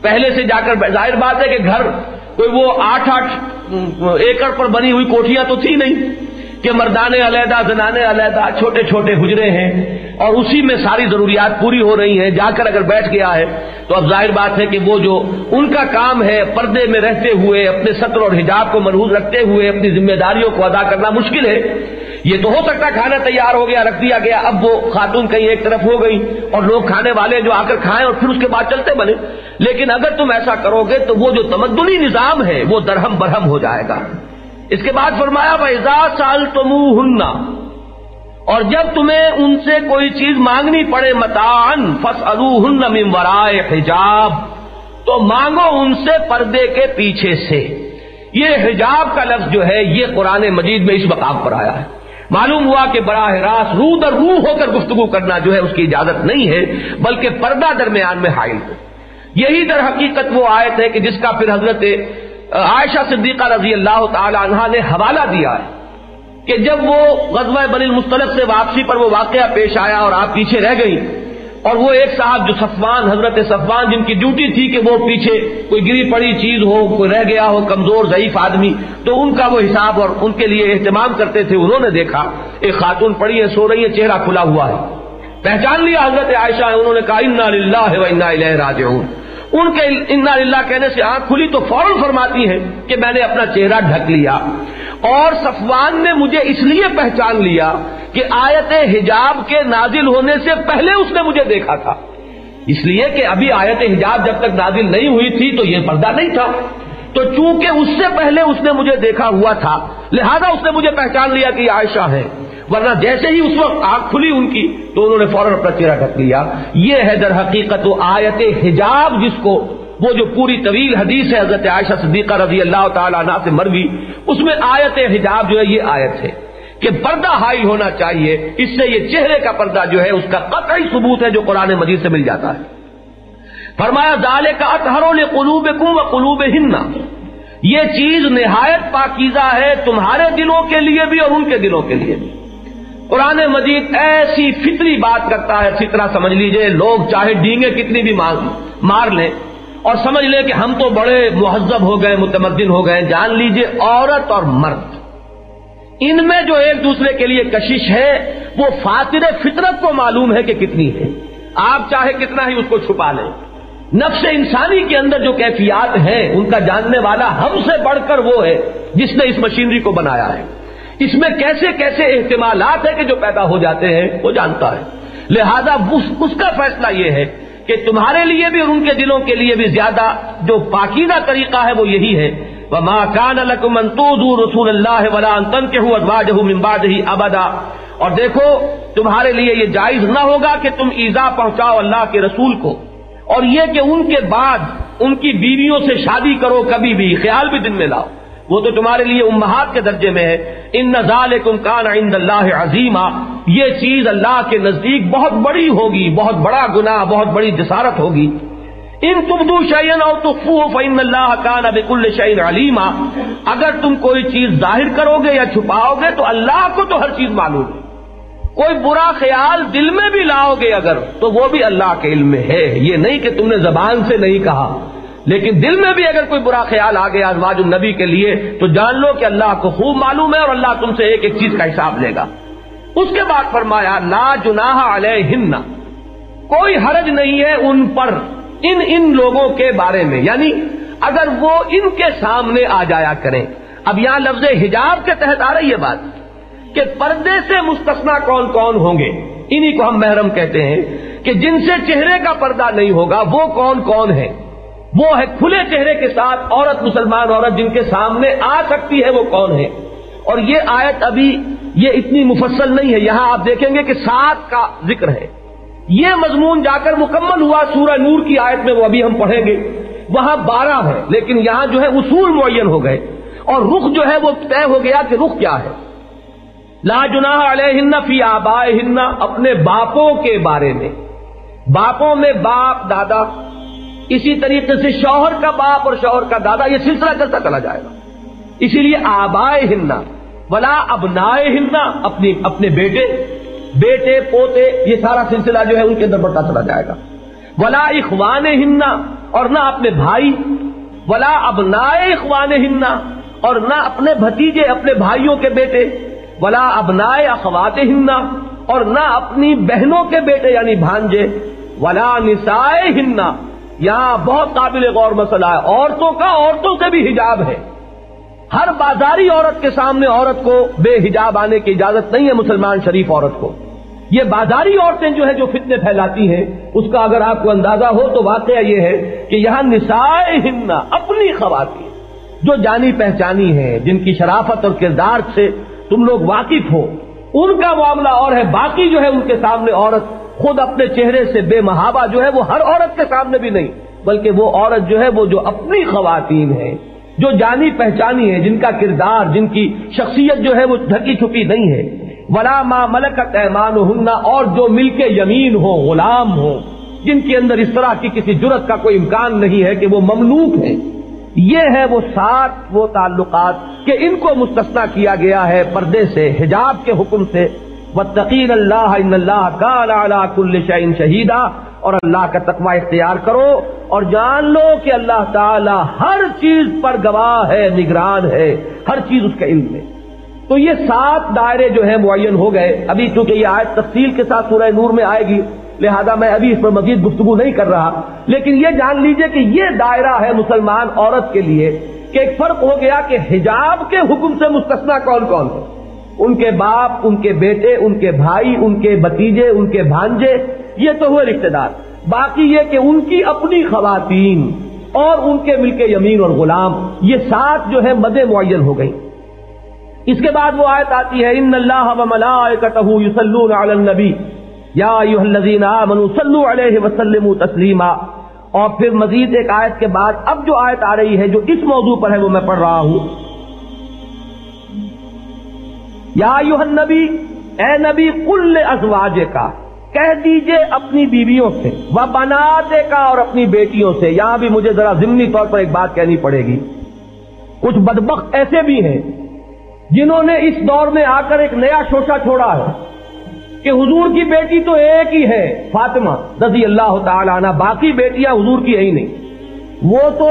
پہلے سے جا کر ظاہر بات ہے کہ گھر کوئی وہ آٹھ آٹھ ایکڑ پر بنی ہوئی کوٹیاں تو تھی نہیں کہ مردانے علیحدہ زنانے علیحدہ، چھوٹے چھوٹے حجرے ہیں۔ اور اسی میں ساری ضروریات پوری ہو رہی ہیں۔ جا کر اگر بیٹھ گیا ہے تو اب ظاہر بات ہے کہ وہ جو ان کا کام ہے، پردے میں رہتے ہوئے، اپنے سطر اور حجاب کو محوظ رکھتے ہوئے، اپنی ذمہ داریوں کو ادا کرنا مشکل ہے۔ یہ تو ہو سکتا کھانا تیار ہو گیا، رکھ دیا گیا۔ اب وہ خاتون کہیں ایک طرف ہو گئی اور لوگ کھانے والے جو آ کر کھائیں اور پھر اس کے بعد چلتے بنے۔ لیکن اگر تم ایسا کرو گے تو وہ جو تمدنی نظام ہے، وہ درہم برہم ہو جائے گا۔ اس کے بعد فرمایا بھائی سال تم اور جب تمہیں ان سے کوئی چیز مانگنی پڑے متان فس ورائے حجاب، تو مانگو ان سے پردے کے پیچھے سے۔ یہ حجاب کا لفظ جو ہے، یہ قرآن مجید میں اس مقام پر آیا ہے۔ معلوم ہوا کہ براہ راست روح در روح ہو کر گفتگو کرنا جو ہے، اس کی اجازت نہیں ہے، بلکہ پردہ درمیان میں حائل ہو۔ یہی در حقیقت وہ آیت ہے کہ جس کا پھر حضرت عائشہ صدیقہ رضی اللہ تعالی عنہ نے حوالہ دیا ہے۔ کہ جب وہ غزوہ بن المستلق سے واپسی پر وہ واقعہ پیش آیا اور آپ پیچھے رہ گئی اور وہ ایک صاحب جو صفوان، حضرت صفوان جن کی ڈیوٹی تھی کہ وہ پیچھے کوئی گری پڑی چیز ہو، کوئی رہ گیا ہو، کمزور، ضعیف آدمی، تو ان کا وہ حساب اور ان کے لیے اہتمام کرتے تھے، انہوں نے دیکھا، ایک خاتون پڑی ہے، سو رہی ہے، چہرہ کھلا ہوا ہے۔ پہچان لیا حضرت عائشہ ہے انہوں نے کہا، انا للہ و انا الیہ راجعون ان کے انا للہ کہنے سے آنکھ کھلی تو فوراً فرماتی ہے کہ میں نے اپنا چہرہ ڈھک لیا۔ اور صفوان نے مجھے اس لیے پہچان لیا کہ آیت حجاب کے نازل ہونے سے پہلے اس نے مجھے دیکھا تھا۔ اس لیے کہ ابھی آیت حجاب جب تک نازل نہیں ہوئی تھی تو یہ پردہ نہیں تھا۔ تو چونکہ اس سے پہلے اس نے مجھے دیکھا ہوا تھا، لہذا اس نے مجھے پہچان لیا کہ یہ عائشہ ہے ورنہ جیسے ہی اس وقت آگ کھلی ان کی، تو انہوں نے فوراً اپنا چہرہ ڈھک لیا۔ یہ ہے در حقیقت وہ آیت حجاب جس کو وہ جو پوری طویل حدیث ہے حضرت عائشہ صدیقہ رضی اللہ تعالیٰ عنہ سے مروی، اس میں آیت حجاب جو ہے یہ آیت ہے کہ پردہ حائل ہونا چاہیے، اس سے یہ چہرے کا پردہ جو ہے اس کا قطعی ثبوت ہے جو قرآن مجید سے مل جاتا ہے۔ فرمایا دالے کا اطہروں نے قلوب کم و قلوب ہننا یہ چیز نہایت پاکیزہ ہے تمہارے دلوں کے لیے بھی اور ان کے دلوں کے لیے بھی۔ قرآن مجید ایسی فطری بات کرتا ہے فطرہ سمجھ لیجیے، لوگ چاہے ڈینگے کتنی بھی مار لیں اور سمجھ لیں کہ ہم تو بڑے مہذب ہو گئے، متمدن ہو گئے، جان لیجیے، عورت اور مرد۔ ان میں جو ایک دوسرے کے لیے کشش ہے، وہ فاطر فطرت کو معلوم ہے کہ کتنی ہے۔ آپ چاہے کتنا ہی اس کو چھپا لیں۔ نفس انسانی کے اندر جو کیفیات ہیں، ان کا جاننے والا ہم سے بڑھ کر وہ ہے جس نے اس مشینری کو بنایا ہے۔ اس میں کیسے کیسے احتمالات ہیں کہ جو پیدا ہو جاتے ہیں، وہ جانتا ہے۔ لہذا اس کا فیصلہ یہ ہے کہ تمہارے لیے بھی اور ان کے دلوں کے لیے بھی زیادہ جو پاکیزہ طریقہ ہے وہ یہی ہے۔ وما كان لكم ان تؤذوا رسول الله ولا ان تنكحوا ازواجه من بعده ابدا اور دیکھو، تمہارے لیے یہ جائز نہ ہوگا کہ تم ایزا پہنچاؤ اللہ کے رسول کو۔ اور یہ کہ ان کے بعد ان کی بیویوں سے شادی کرو کبھی بھی، خیال بھی دن میں لاؤ۔ وہ تو تمہارے لیے امہات کے درجے میں ہے۔ ان نزال کم کان عند اللہ عظیمہ یہ چیز اللہ کے نزدیک بہت بڑی ہوگی، بہت بڑا گناہ، بہت بڑی جسارت ہوگی۔ ان تبدو شعین اور تخفو فعن اللہ کان اب کل شعین علیما۔ اگر تم کوئی چیز ظاہر کرو گے یا چھپاؤ گے تو اللہ کو تو ہر چیز معلوم۔ ہے کوئی برا خیال دل میں بھی لاؤ گے اگر، تو وہ بھی اللہ کے علم میں ہے۔ یہ نہیں کہ تم نے زبان سے نہیں کہا۔ لیکن دل میں بھی اگر کوئی برا خیال آ گیا ازواج النبی کے لیے، تو جان لو کہ اللہ کو خوب معلوم ہے اور اللہ تم سے ایک ایک چیز کا حساب لے گا۔ اس کے بعد فرمایا، لا جناح علیہن. کوئی حرج نہیں ہے ان پر، ان ان لوگوں کے بارے میں. یعنی اگر وہ ان کے سامنے آ جایا کریں. اب یہاں لفظ حجاب کے تحت آ رہی ہے بات، کہ پردے سے مستثنا کون کون ہوں گے. انہی کو ہم محرم کہتے ہیں کہ جن سے چہرے کا پردہ نہیں ہوگا، وہ کون کون ہے وہ ہے کھلے چہرے کے ساتھ عورت مسلمان عورت جن کے سامنے آ سکتی ہے، وہ کون ہے اور یہ آیت ابھی یہ اتنی مفصل نہیں ہے، یہاں آپ دیکھیں گے کہ سات کا ذکر ہے۔ یہ مضمون جا کر مکمل ہوا سورہ نور کی آیت میں، وہ ابھی ہم پڑھیں گے۔ وہاں بارہ ہے، لیکن یہاں جو ہے اصول معین ہو گئے۔ اور رخ جو ہے وہ طے ہو گیا کہ رخ کیا ہے۔ لا جناح علیہ فی آبائے اپنے باپوں کے بارے میں۔ باپوں میں باپ، دادا، اسی طریقے سے شوہر کا باپ اور شوہر کا دادا، یہ سلسلہ چلتا چلا جائے گا۔ اسی لیے آبائے ہننا بلا ابنائے ہننا اپنی اپنے بیٹے بیٹے، پوتے، یہ سارا سلسلہ جو ہے ان کے اندر بڑھتا چلا جائے گا۔ ولا اخوان ہننا اور نہ اپنے بھائی، ولا ابنائے اخوان ہننا اور نہ اپنے بھتیجے، اپنے بھائیوں کے بیٹے، ولا ابنائے اخوات ہننا اور نہ اپنی بہنوں کے بیٹے یعنی بھانجے، ولا نسائے ہننا یہاں بہت قابل غور مسئلہ ہے، عورتوں کا، عورتوں سے بھی حجاب ہے۔ ہر بازاری عورت کے سامنے عورت کو بے حجاب آنے کی اجازت نہیں ہے مسلمان شریف عورت کو۔ یہ بازاری عورتیں جو ہے جو فتنے پھیلاتی ہیں، اس کا اگر آپ کو اندازہ ہو تو واقعہ یہ ہے کہ یہاں نسائے ہننا اپنی خواتین جو جانی پہچانی ہے جن کی شرافت اور کردار سے تم لوگ واقف ہو، ان کا معاملہ اور ہے۔ باقی جو ہے ان کے سامنے عورت خود اپنے چہرے سے بے محابہ جو ہے وہ ہر عورت کے سامنے بھی نہیں، بلکہ وہ عورت جو ہے وہ جو اپنی خواتین ہے جو جانی پہچانی ہے، جن کا کردار، جن کی شخصیت جو ہے وہ ڈھکی چھپی نہیں ہے۔ ولا ماں ملکت ایمان ہننا اور جو مل کے یمین ہو غلام ہو جن کے اندر اس طرح کی کسی جرت کا کوئی امکان نہیں ہے کہ وہ مملوک ہے یہ ہے وہ سات وہ تعلقات کہ ان کو مستثنا کیا گیا ہے پردے سے، حجاب کے حکم سے۔ وتقین اللہ ان اللہ کا کل شعین شہیدا اور اللہ کا تقوی اختیار کرو اور جان لو کہ اللہ تعالی ہر چیز پر گواہ ہے، نگران ہے، ہر چیز اس کے علم میں۔ تو یہ سات دائرے جو ہیں معین ہو گئے۔ ابھی چونکہ یہ آیت تفصیل کے ساتھ سورہ نور میں آئے گی، لہذا میں ابھی اس پر مزید گفتگو نہیں کر رہا۔ لیکن یہ جان لیجیے کہ یہ دائرہ ہے مسلمان عورت کے لیے کہ ایک فرق ہو گیا کہ حجاب کے حکم سے مستثنا کون کون ہے۔ ان کے باپ، ان کے بیٹے، ان کے بھائی، ان کے بتیجے ان کے بھانجے، یہ تو ہوئے رشتے دار۔ باقی یہ کہ ان کی اپنی خواتین اور ان کے مل کے یمین اور غلام، یہ سات جو ہے مد معین ہو گئی اس کے بعد وہ آیت آتی ہے، ان اللہ و یسلون علی النبی یا الذین آمنوا صلوا علیہ وسلموا تسلیما۔ اور پھر مزید ایک آیت کے بعد اب جو آیت آ رہی ہے، جو اس موضوع پر ہے، وہ میں پڑھ رہا ہوں۔ یا یوہن نبی اے نبی، کل ازواج کا کہہ دیجیے اپنی بیویوں سے وہ بناتے کا اور اپنی بیٹیوں سے۔ یہاں بھی مجھے ذرا ضمنی طور پر ایک بات کہنی پڑے گی۔ کچھ بدبخت ایسے بھی ہیں جنہوں نے اس دور میں آ کر ایک نیا شوشہ چھوڑا ہے کہ حضور کی بیٹی تو ایک ہی ہے، فاطمہ رضی اللہ تعالی عنہ، باقی بیٹیاں حضور کی ہے ہی نہیں۔ وہ تو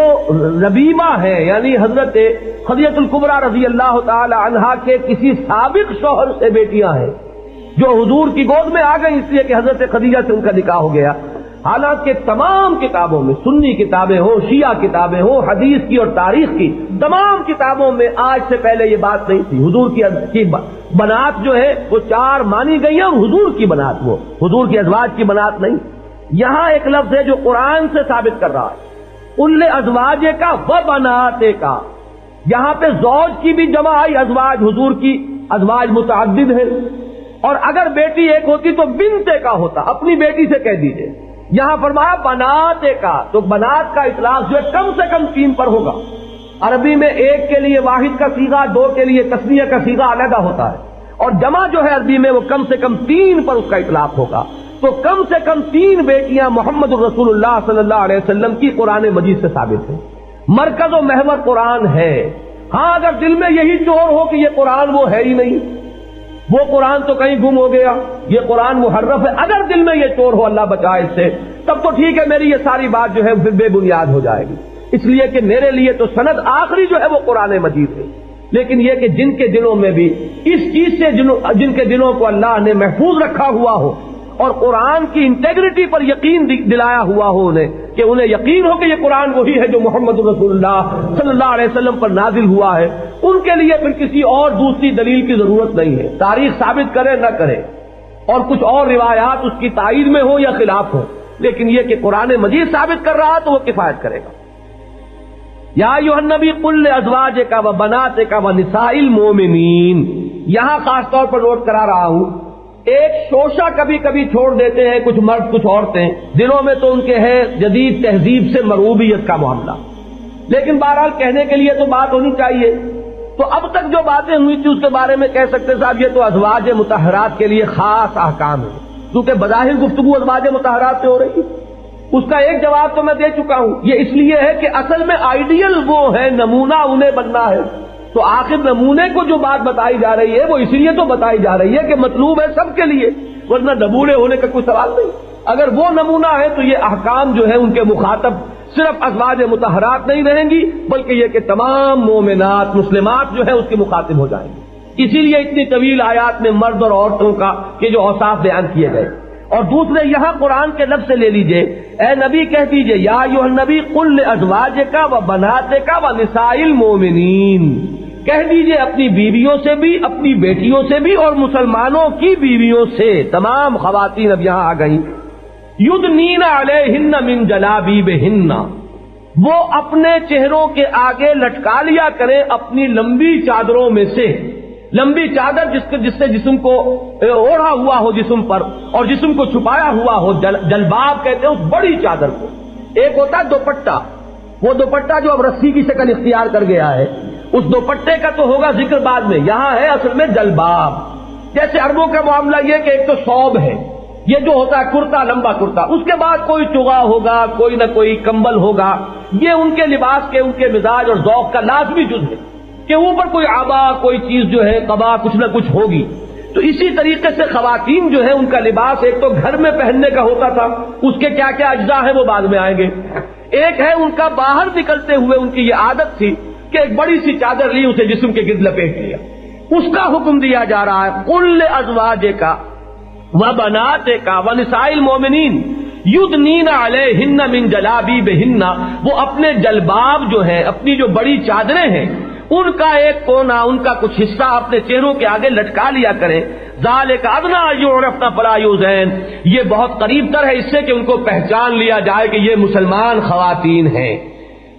ربیمہ ہے یعنی حضرت خدیت القبرہ رضی اللہ تعالی عنہا کے کسی سابق شوہر سے بیٹیاں ہیں، جو حضور کی گود میں آ گئی اس لیے کہ حضرت خدیجہ سے ان کا نکاح ہو گیا۔ حالانکہ تمام کتابوں میں، سنی کتابیں ہوں، شیعہ کتابیں ہوں، حدیث کی اور تاریخ کی، تمام کتابوں میں آج سے پہلے یہ بات نہیں تھی۔ حضور کی بنات جو ہے، وہ چار مانی گئی ہے اور حضور کی بنات وہ، حضور کی ازواج کی بنات نہیں۔ یہاں ایک لفظ ہے جو قرآن سے ثابت کر رہا ہے۔ ان ازواج کا و بناتے کا یہاں پہ زوج کی بھی جمع آئی، ازواج حضور کی، ازواج متعدد ہے اور اگر بیٹی ایک ہوتی تو بنتے کا ہوتا، اپنی بیٹی سے کہہ دیجیے۔ یہاں فرمایا، بناتے کا۔ تو بنات کا اطلاق جو ہے کم سے کم تین پر ہوگا۔ عربی میں ایک کے لیے واحد کا سیگا دو کے لیے تصویر کا سیگا علیحدہ ہوتا ہے۔ اور جمع جو ہے عربی میں وہ کم سے کم تین پر اس کا اطلاق ہوگا۔ تو کم سے کم تین بیٹیاں محمد الرسول اللہ صلی اللہ علیہ وسلم کی قرآن مجید سے ثابت ہیں۔ مرکز و محور قرآن ہے۔ ہاں اگر دل میں یہی چور ہو کہ یہ قرآن وہ ہے ہی نہیں، وہ قرآن تو کہیں گم ہو گیا، یہ قرآن محرف ہے۔ اگر دل میں یہ چور ہو، اللہ بچائے اس سے، تب تو ٹھیک ہے، میری یہ ساری بات جو ہے پھر بے بنیاد ہو جائے گی۔ اس لیے کہ میرے لیے تو سند آخری جو ہے وہ قرآن مجید ہے۔ لیکن یہ کہ جن کے دلوں میں بھی اس چیز سے جن کے دلوں کو اللہ نے محفوظ رکھا ہوا ہو اور قرآن کی انٹیگریٹی پر یقین دلایا ہوا ہو انہیں کہ انہیں یقین ہو کہ یہ قرآن وہی ہے جو محمد رسول اللہ صلی اللہ علیہ وسلم پر نازل ہوا ہے۔ ان کے لیے پھر کسی اور دوسری دلیل کی ضرورت نہیں ہے۔ تاریخ ثابت کرے نہ کرے۔ اور کچھ اور روایات اس کی تائید میں ہو یا خلاف ہو لیکن یہ کہ قرآن مجید ثابت کر رہا تو وہ کفایت کرے گا۔ یا یو نبی کل ازواج کا وہ بناتے کا وہ نسائل مومنین یہاں خاص طور پر نوٹ کرا رہا ہوں ایک شوشہ کبھی کبھی چھوڑ دیتے ہیں، کچھ مرد، کچھ عورتیں۔ دنوں میں تو ان کے ہے جدید تہذیب سے مروبیت کا معاملہ۔ لیکن بہرحال کہنے کے لیے تو بات ہونی چاہیے۔ تو اب تک جو باتیں ہوئی تھی اس کے بارے میں کہہ سکتے صاحب، یہ تو ازواج متحرات کے لیے خاص احکام ہے کیونکہ بظاہر گفتگو ازواج متحرات سے ہو رہی اس کا ایک جواب تو میں دے چکا ہوں۔ یہ اس لیے ہے کہ اصل میں آئیڈیل وہ ہے نمونہ انہیں بننا ہے۔ تو آخر نمونے کو جو بات بتائی جا رہی ہے وہ اس لیے تو بتائی جا رہی ہے کہ مطلوب ہے سب کے لیے، ورنہ نمونے ہونے کا کوئی سوال نہیں۔ اگر وہ نمونہ ہے تو یہ احکام جو ہے ان کے مخاطب صرف ازواج متحرات نہیں رہیں گی، بلکہ یہ کہ تمام مومنات، مسلمات جو ہے اس کے مخاطب ہو جائیں گے۔ اسی لیے اتنی طویل آیات میں مرد اور عورتوں کا کہ جو اوساف بیان کیے گئے۔ اور دوسرے یہاں قرآن کے لفظ سے لے لیجیے۔ اے نبی کہہ دیجیے، یا یو نبی کل ازواج کا و بناتے کا و نسائل مومنین کہہ دیجیے اپنی بیویوں سے بھی، اپنی بیٹیوں سے بھی اور مسلمانوں کی بیویوں سے۔ تمام خواتین اب یہاں آ گئی ید نینا ہن من جلابی بے وہ اپنے چہروں کے آگے لٹکا لیا کرے اپنی لمبی چادروں میں سے۔ لمبی چادر جس کے جس سے جسم کو اوڑھا ہوا ہو جسم پر اور جسم کو چھپایا ہوا ہو، جل جلباب کہتے ہیں اس بڑی چادر کو۔ ایک ہوتا ہے دوپٹہ۔ وہ دوپٹہ جو اب رسی کی شکل اختیار کر گیا ہے، اس دوپٹے کا تو ہوگا ذکر بعد میں۔ یہاں ہے اصل میں جلباب۔ جیسے اربوں کا معاملہ یہ کہ ایک تو سوب ہے، یہ جو ہوتا ہے کرتا، لمبا کرتا۔ اس کے بعد کوئی چگا ہوگا، کوئی نہ کوئی کمبل ہوگا۔ یہ ان کے لباس کے، ان کے مزاج اور ذوق کا لازمی جز ہے۔ کہ اوپر کوئی آبا، کوئی چیز جو ہے قبا کچھ نہ کچھ ہوگی۔ تو اسی طریقے سے خواتین جو ہے ان کا لباس ایک تو گھر میں پہننے کا ہوتا تھا، اس کے کیا کیا اجزاء ہیں وہ بعد میں آئیں گے۔ ایک ہے، ان کا باہر نکلتے ہوئے ان کی یہ عادت تھی کہ ایک بڑی سی چادر لی، اسے جسم کے گرد لپیٹ لیا۔ اس کا حکم دیا جا رہا ہے کل ازواج کا وہ بناتے کا و نسائل مومنین ید نینا ہن من جلابی بے وہ اپنے جلباب جو ہے اپنی جو بڑی چادریں ہیں ان کا ایک کونا، ان کا کچھ حصہ اپنے چہروں کے آگے لٹکا لیا کرے ظال کا ادنا رفتہ فلاح زین یہ بہت قریب تر ہے، اس سے کہ ان کو پہچان لیا جائے کہ یہ مسلمان خواتین ہیں۔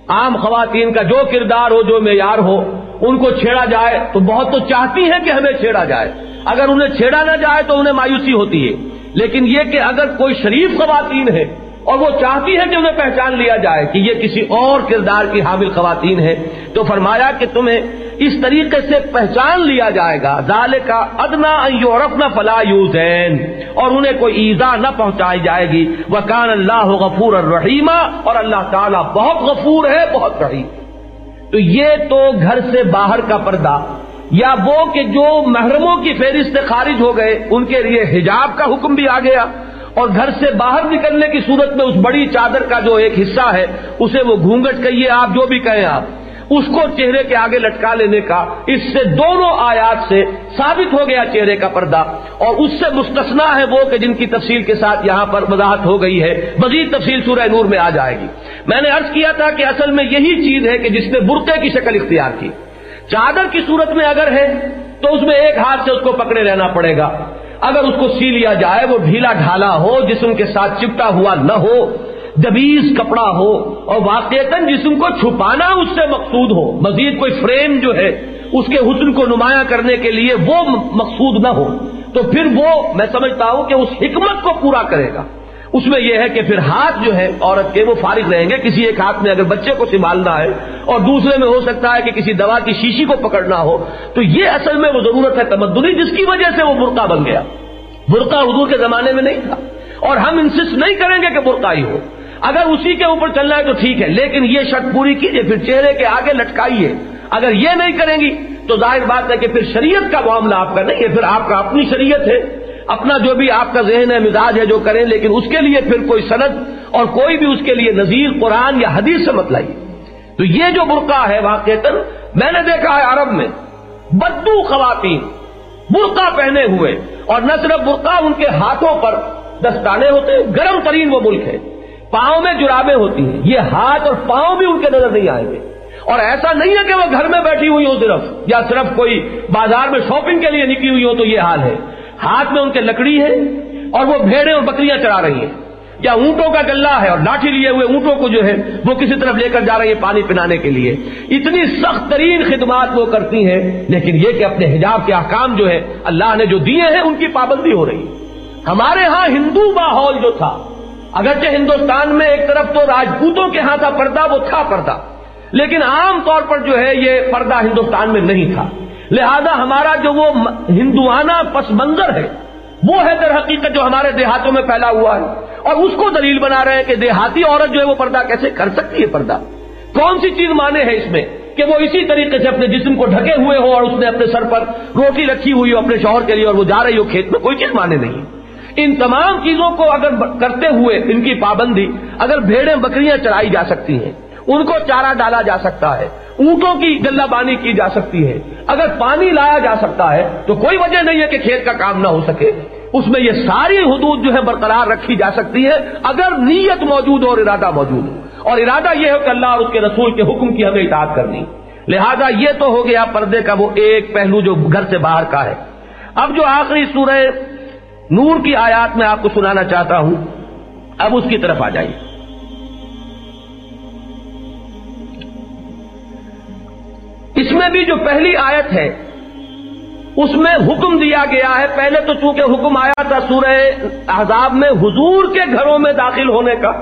عام خواتین کا جو کردار ہو، جو معیار ہو، ان کو چھیڑا جائے تو بہت تو چاہتی ہیں کہ ہمیں چھیڑا جائے۔ اگر انہیں چھیڑا نہ جائے تو انہیں مایوسی ہوتی ہے۔ لیکن یہ کہ اگر کوئی شریف خواتین ہے اور وہ چاہتی ہے کہ انہیں پہچان لیا جائے کہ یہ کسی اور کردار کی حامل خواتین ہے تو فرمایا کہ تمہیں اس طریقے سے پہچان لیا جائے گا۔ ظال کا ادنا یورپ نہ فلا یوزین، اور انہیں کوئی ایزا نہ پہنچائی جائے گی۔ وہ کان اللہ غفور الرحیمہ اور اللہ تعالیٰ بہت غفور ہے، بہت رحیم۔ تو یہ تو گھر سے باہر کا پردہ، یا وہ کہ جو محرموں کی فہرست خارج ہو گئے، ان کے لیے حجاب کا حکم بھی آ گیا۔ اور گھر سے باہر نکلنے کی صورت میں اس بڑی چادر کا جو ایک حصہ ہے، اسے وہ گھونگٹ کہیے آپ جو بھی کہیں آپ۔ اس کو چہرے کے آگے لٹکا لینے کا، اس سے دونوں آیات سے ثابت ہو گیا چہرے کا پردہ۔ اور اس سے مستثنا ہے وہ کہ جن کی تفصیل کے ساتھ یہاں پر وضاحت ہو گئی ہے، مزید تفصیل سورہ نور میں آ جائے گی۔ میں نے عرض کیا تھا کہ اصل میں یہی چیز ہے کہ جس نے برقے کی شکل اختیار کی۔ چادر کی صورت میں اگر ہے، تو اس میں ایک ہاتھ سے اس کو پکڑے رہنا پڑے گا۔ اگر اس کو سی لیا جائے، وہ ڈھیلا ڈھالا ہو، جسم کے ساتھ چپٹا ہوا نہ ہو دبیز کپڑا ہو، اور واقع جسم کو چھپانا اس سے مقصود ہو۔ مزید کوئی فریم جو ہے اس کے حسن کو نمایاں کرنے کے لیے وہ مقصود نہ ہو۔ تو پھر وہ، میں سمجھتا ہوں کہ اس حکمت کو پورا کرے گا۔ اس میں یہ ہے کہ پھر ہاتھ جو ہے عورت کے وہ فارغ رہیں گے، کسی ایک ہاتھ میں اگر بچے کو سنبھالنا ہے اور دوسرے میں ہو سکتا ہے کہ کسی دوا کی شیشی کو پکڑنا ہو، تو یہ اصل میں وہ ضرورت ہے تمدنی، جس کی وجہ سے وہ برقع بن گیا۔ برقع حضور کے زمانے میں نہیں تھا۔ اور ہم انسسٹ نہیں کریں گے کہ برقع ہی ہو۔ اگر اسی کے اوپر چلنا ہے تو ٹھیک ہے، لیکن یہ شرط پوری کیجیے پھر چہرے کے آگے لٹکائیے۔ اگر یہ نہیں کریں گی تو ظاہر بات ہے کہ پھر شریعت کا معاملہ آپ کا نہیں ہے، پھر آپ کا اپنی شریعت ہے۔ اپنا جو بھی آپ کا ذہن ہے، مزاج ہے، جو کریں، لیکن اس کے لیے پھر کوئی سند اور کوئی بھی اس کے لیے نظیر، قرآن یا حدیث سے مت لائیے۔ تو یہ جو برقع ہے واقع میں نے دیکھا ہے عرب میں، بدو خواتین برقع پہنے ہوئے، اور نہ صرف برقع، ان کے ہاتھوں پر دستانے ہوتے ہیں، گرم ترین وہ ملک ہے۔ پاؤں میں جرابیں ہوتی ہیں، یہ ہاتھ اور پاؤں بھی ان کے نظر نہیں آئیں گے اور ایسا نہیں ہے کہ وہ گھر میں بیٹھی ہوئی ہو صرف، یا صرف کوئی بازار میں شاپنگ کے لیے نکلی ہوئی ہو، تو یہ حال ہے۔ ہاتھ میں ان کے لکڑی ہے اور وہ بھیڑیں اور بکریاں چڑھا رہی ہیں۔ یا اونٹوں کا گلہ ہے اور لاٹھی لیے ہوئے اونٹوں کو جو ہے وہ کسی طرف لے کر جا رہی ہے پانی پلانے کے لیے۔ اتنی سخت ترین خدمات وہ کرتی ہیں، لیکن یہ کہ اپنے حجاب کے احکام جو ہے اللہ نے جو دیے ہیں، ان کی پابندی ہو رہی ہے۔ ہمارے ہاں ہندو ماحول جو تھا، اگرچہ ہندوستان میں ایک طرف تو راجپوتوں کے ہاں تھا پردہ، وہ تھا پردہ۔ لیکن عام طور پر جو ہے، یہ پردہ ہندوستان میں نہیں تھا۔ لہذا ہمارا جو وہ ہندوانہ پس منظر ہے، وہ ہے در حقیقت جو ہمارے دیہاتوں میں پھیلا ہوا ہے۔ اور اس کو دلیل بنا رہے ہیں کہ دیہاتی عورت جو ہے وہ پردہ کیسے کر سکتی ہے پردہ؟ کون سی چیز مانے ہے اس میں کہ وہ اسی طریقے سے اپنے جسم کو ڈھکے ہوئے ہو اور اس نے اپنے سر پر روٹی رکھی ہوئی ہو اپنے شوہر کے لیے اور وہ جا رہی ہو کھیت میں؟ کوئی چیز مانے نہیں۔ ان تمام چیزوں کو اگر کرتے ہوئے ان کی پابندی، اگر بھیڑیں بکریاں چڑھائی جا سکتی ہیں ان کو چارہ ڈالا جا سکتا ہے، اونٹوں کی گلہ بانی کی جا سکتی ہے۔ اگر پانی لایا جا سکتا ہے، تو کوئی وجہ نہیں ہے کہ کھیت کا کام نہ ہو سکے۔ اس میں یہ ساری حدود جو ہے برقرار رکھی جا سکتی ہے اگر نیت موجود ہو اور ارادہ موجود ہو۔ اور ارادہ یہ ہو کہ اللہ اور اس کے رسول کے حکم کی ہمیں اطاعت کرنی۔ لہذا یہ تو ہو گیا پردے کا وہ ایک پہلو جو گھر سے باہر کا ہے۔ اب جو آخری سورہ نور کی آیات میں آپ کو سنانا چاہتا ہوں، اب اس کی طرف آ جائیے۔ میں بھی جو پہلی آیت ہے، اس میں حکم دیا گیا ہے۔ پہلے تو چونکہ حکم آیا تھا سورہ احزاب میں حضور کے گھروں میں داخل ہونے کا،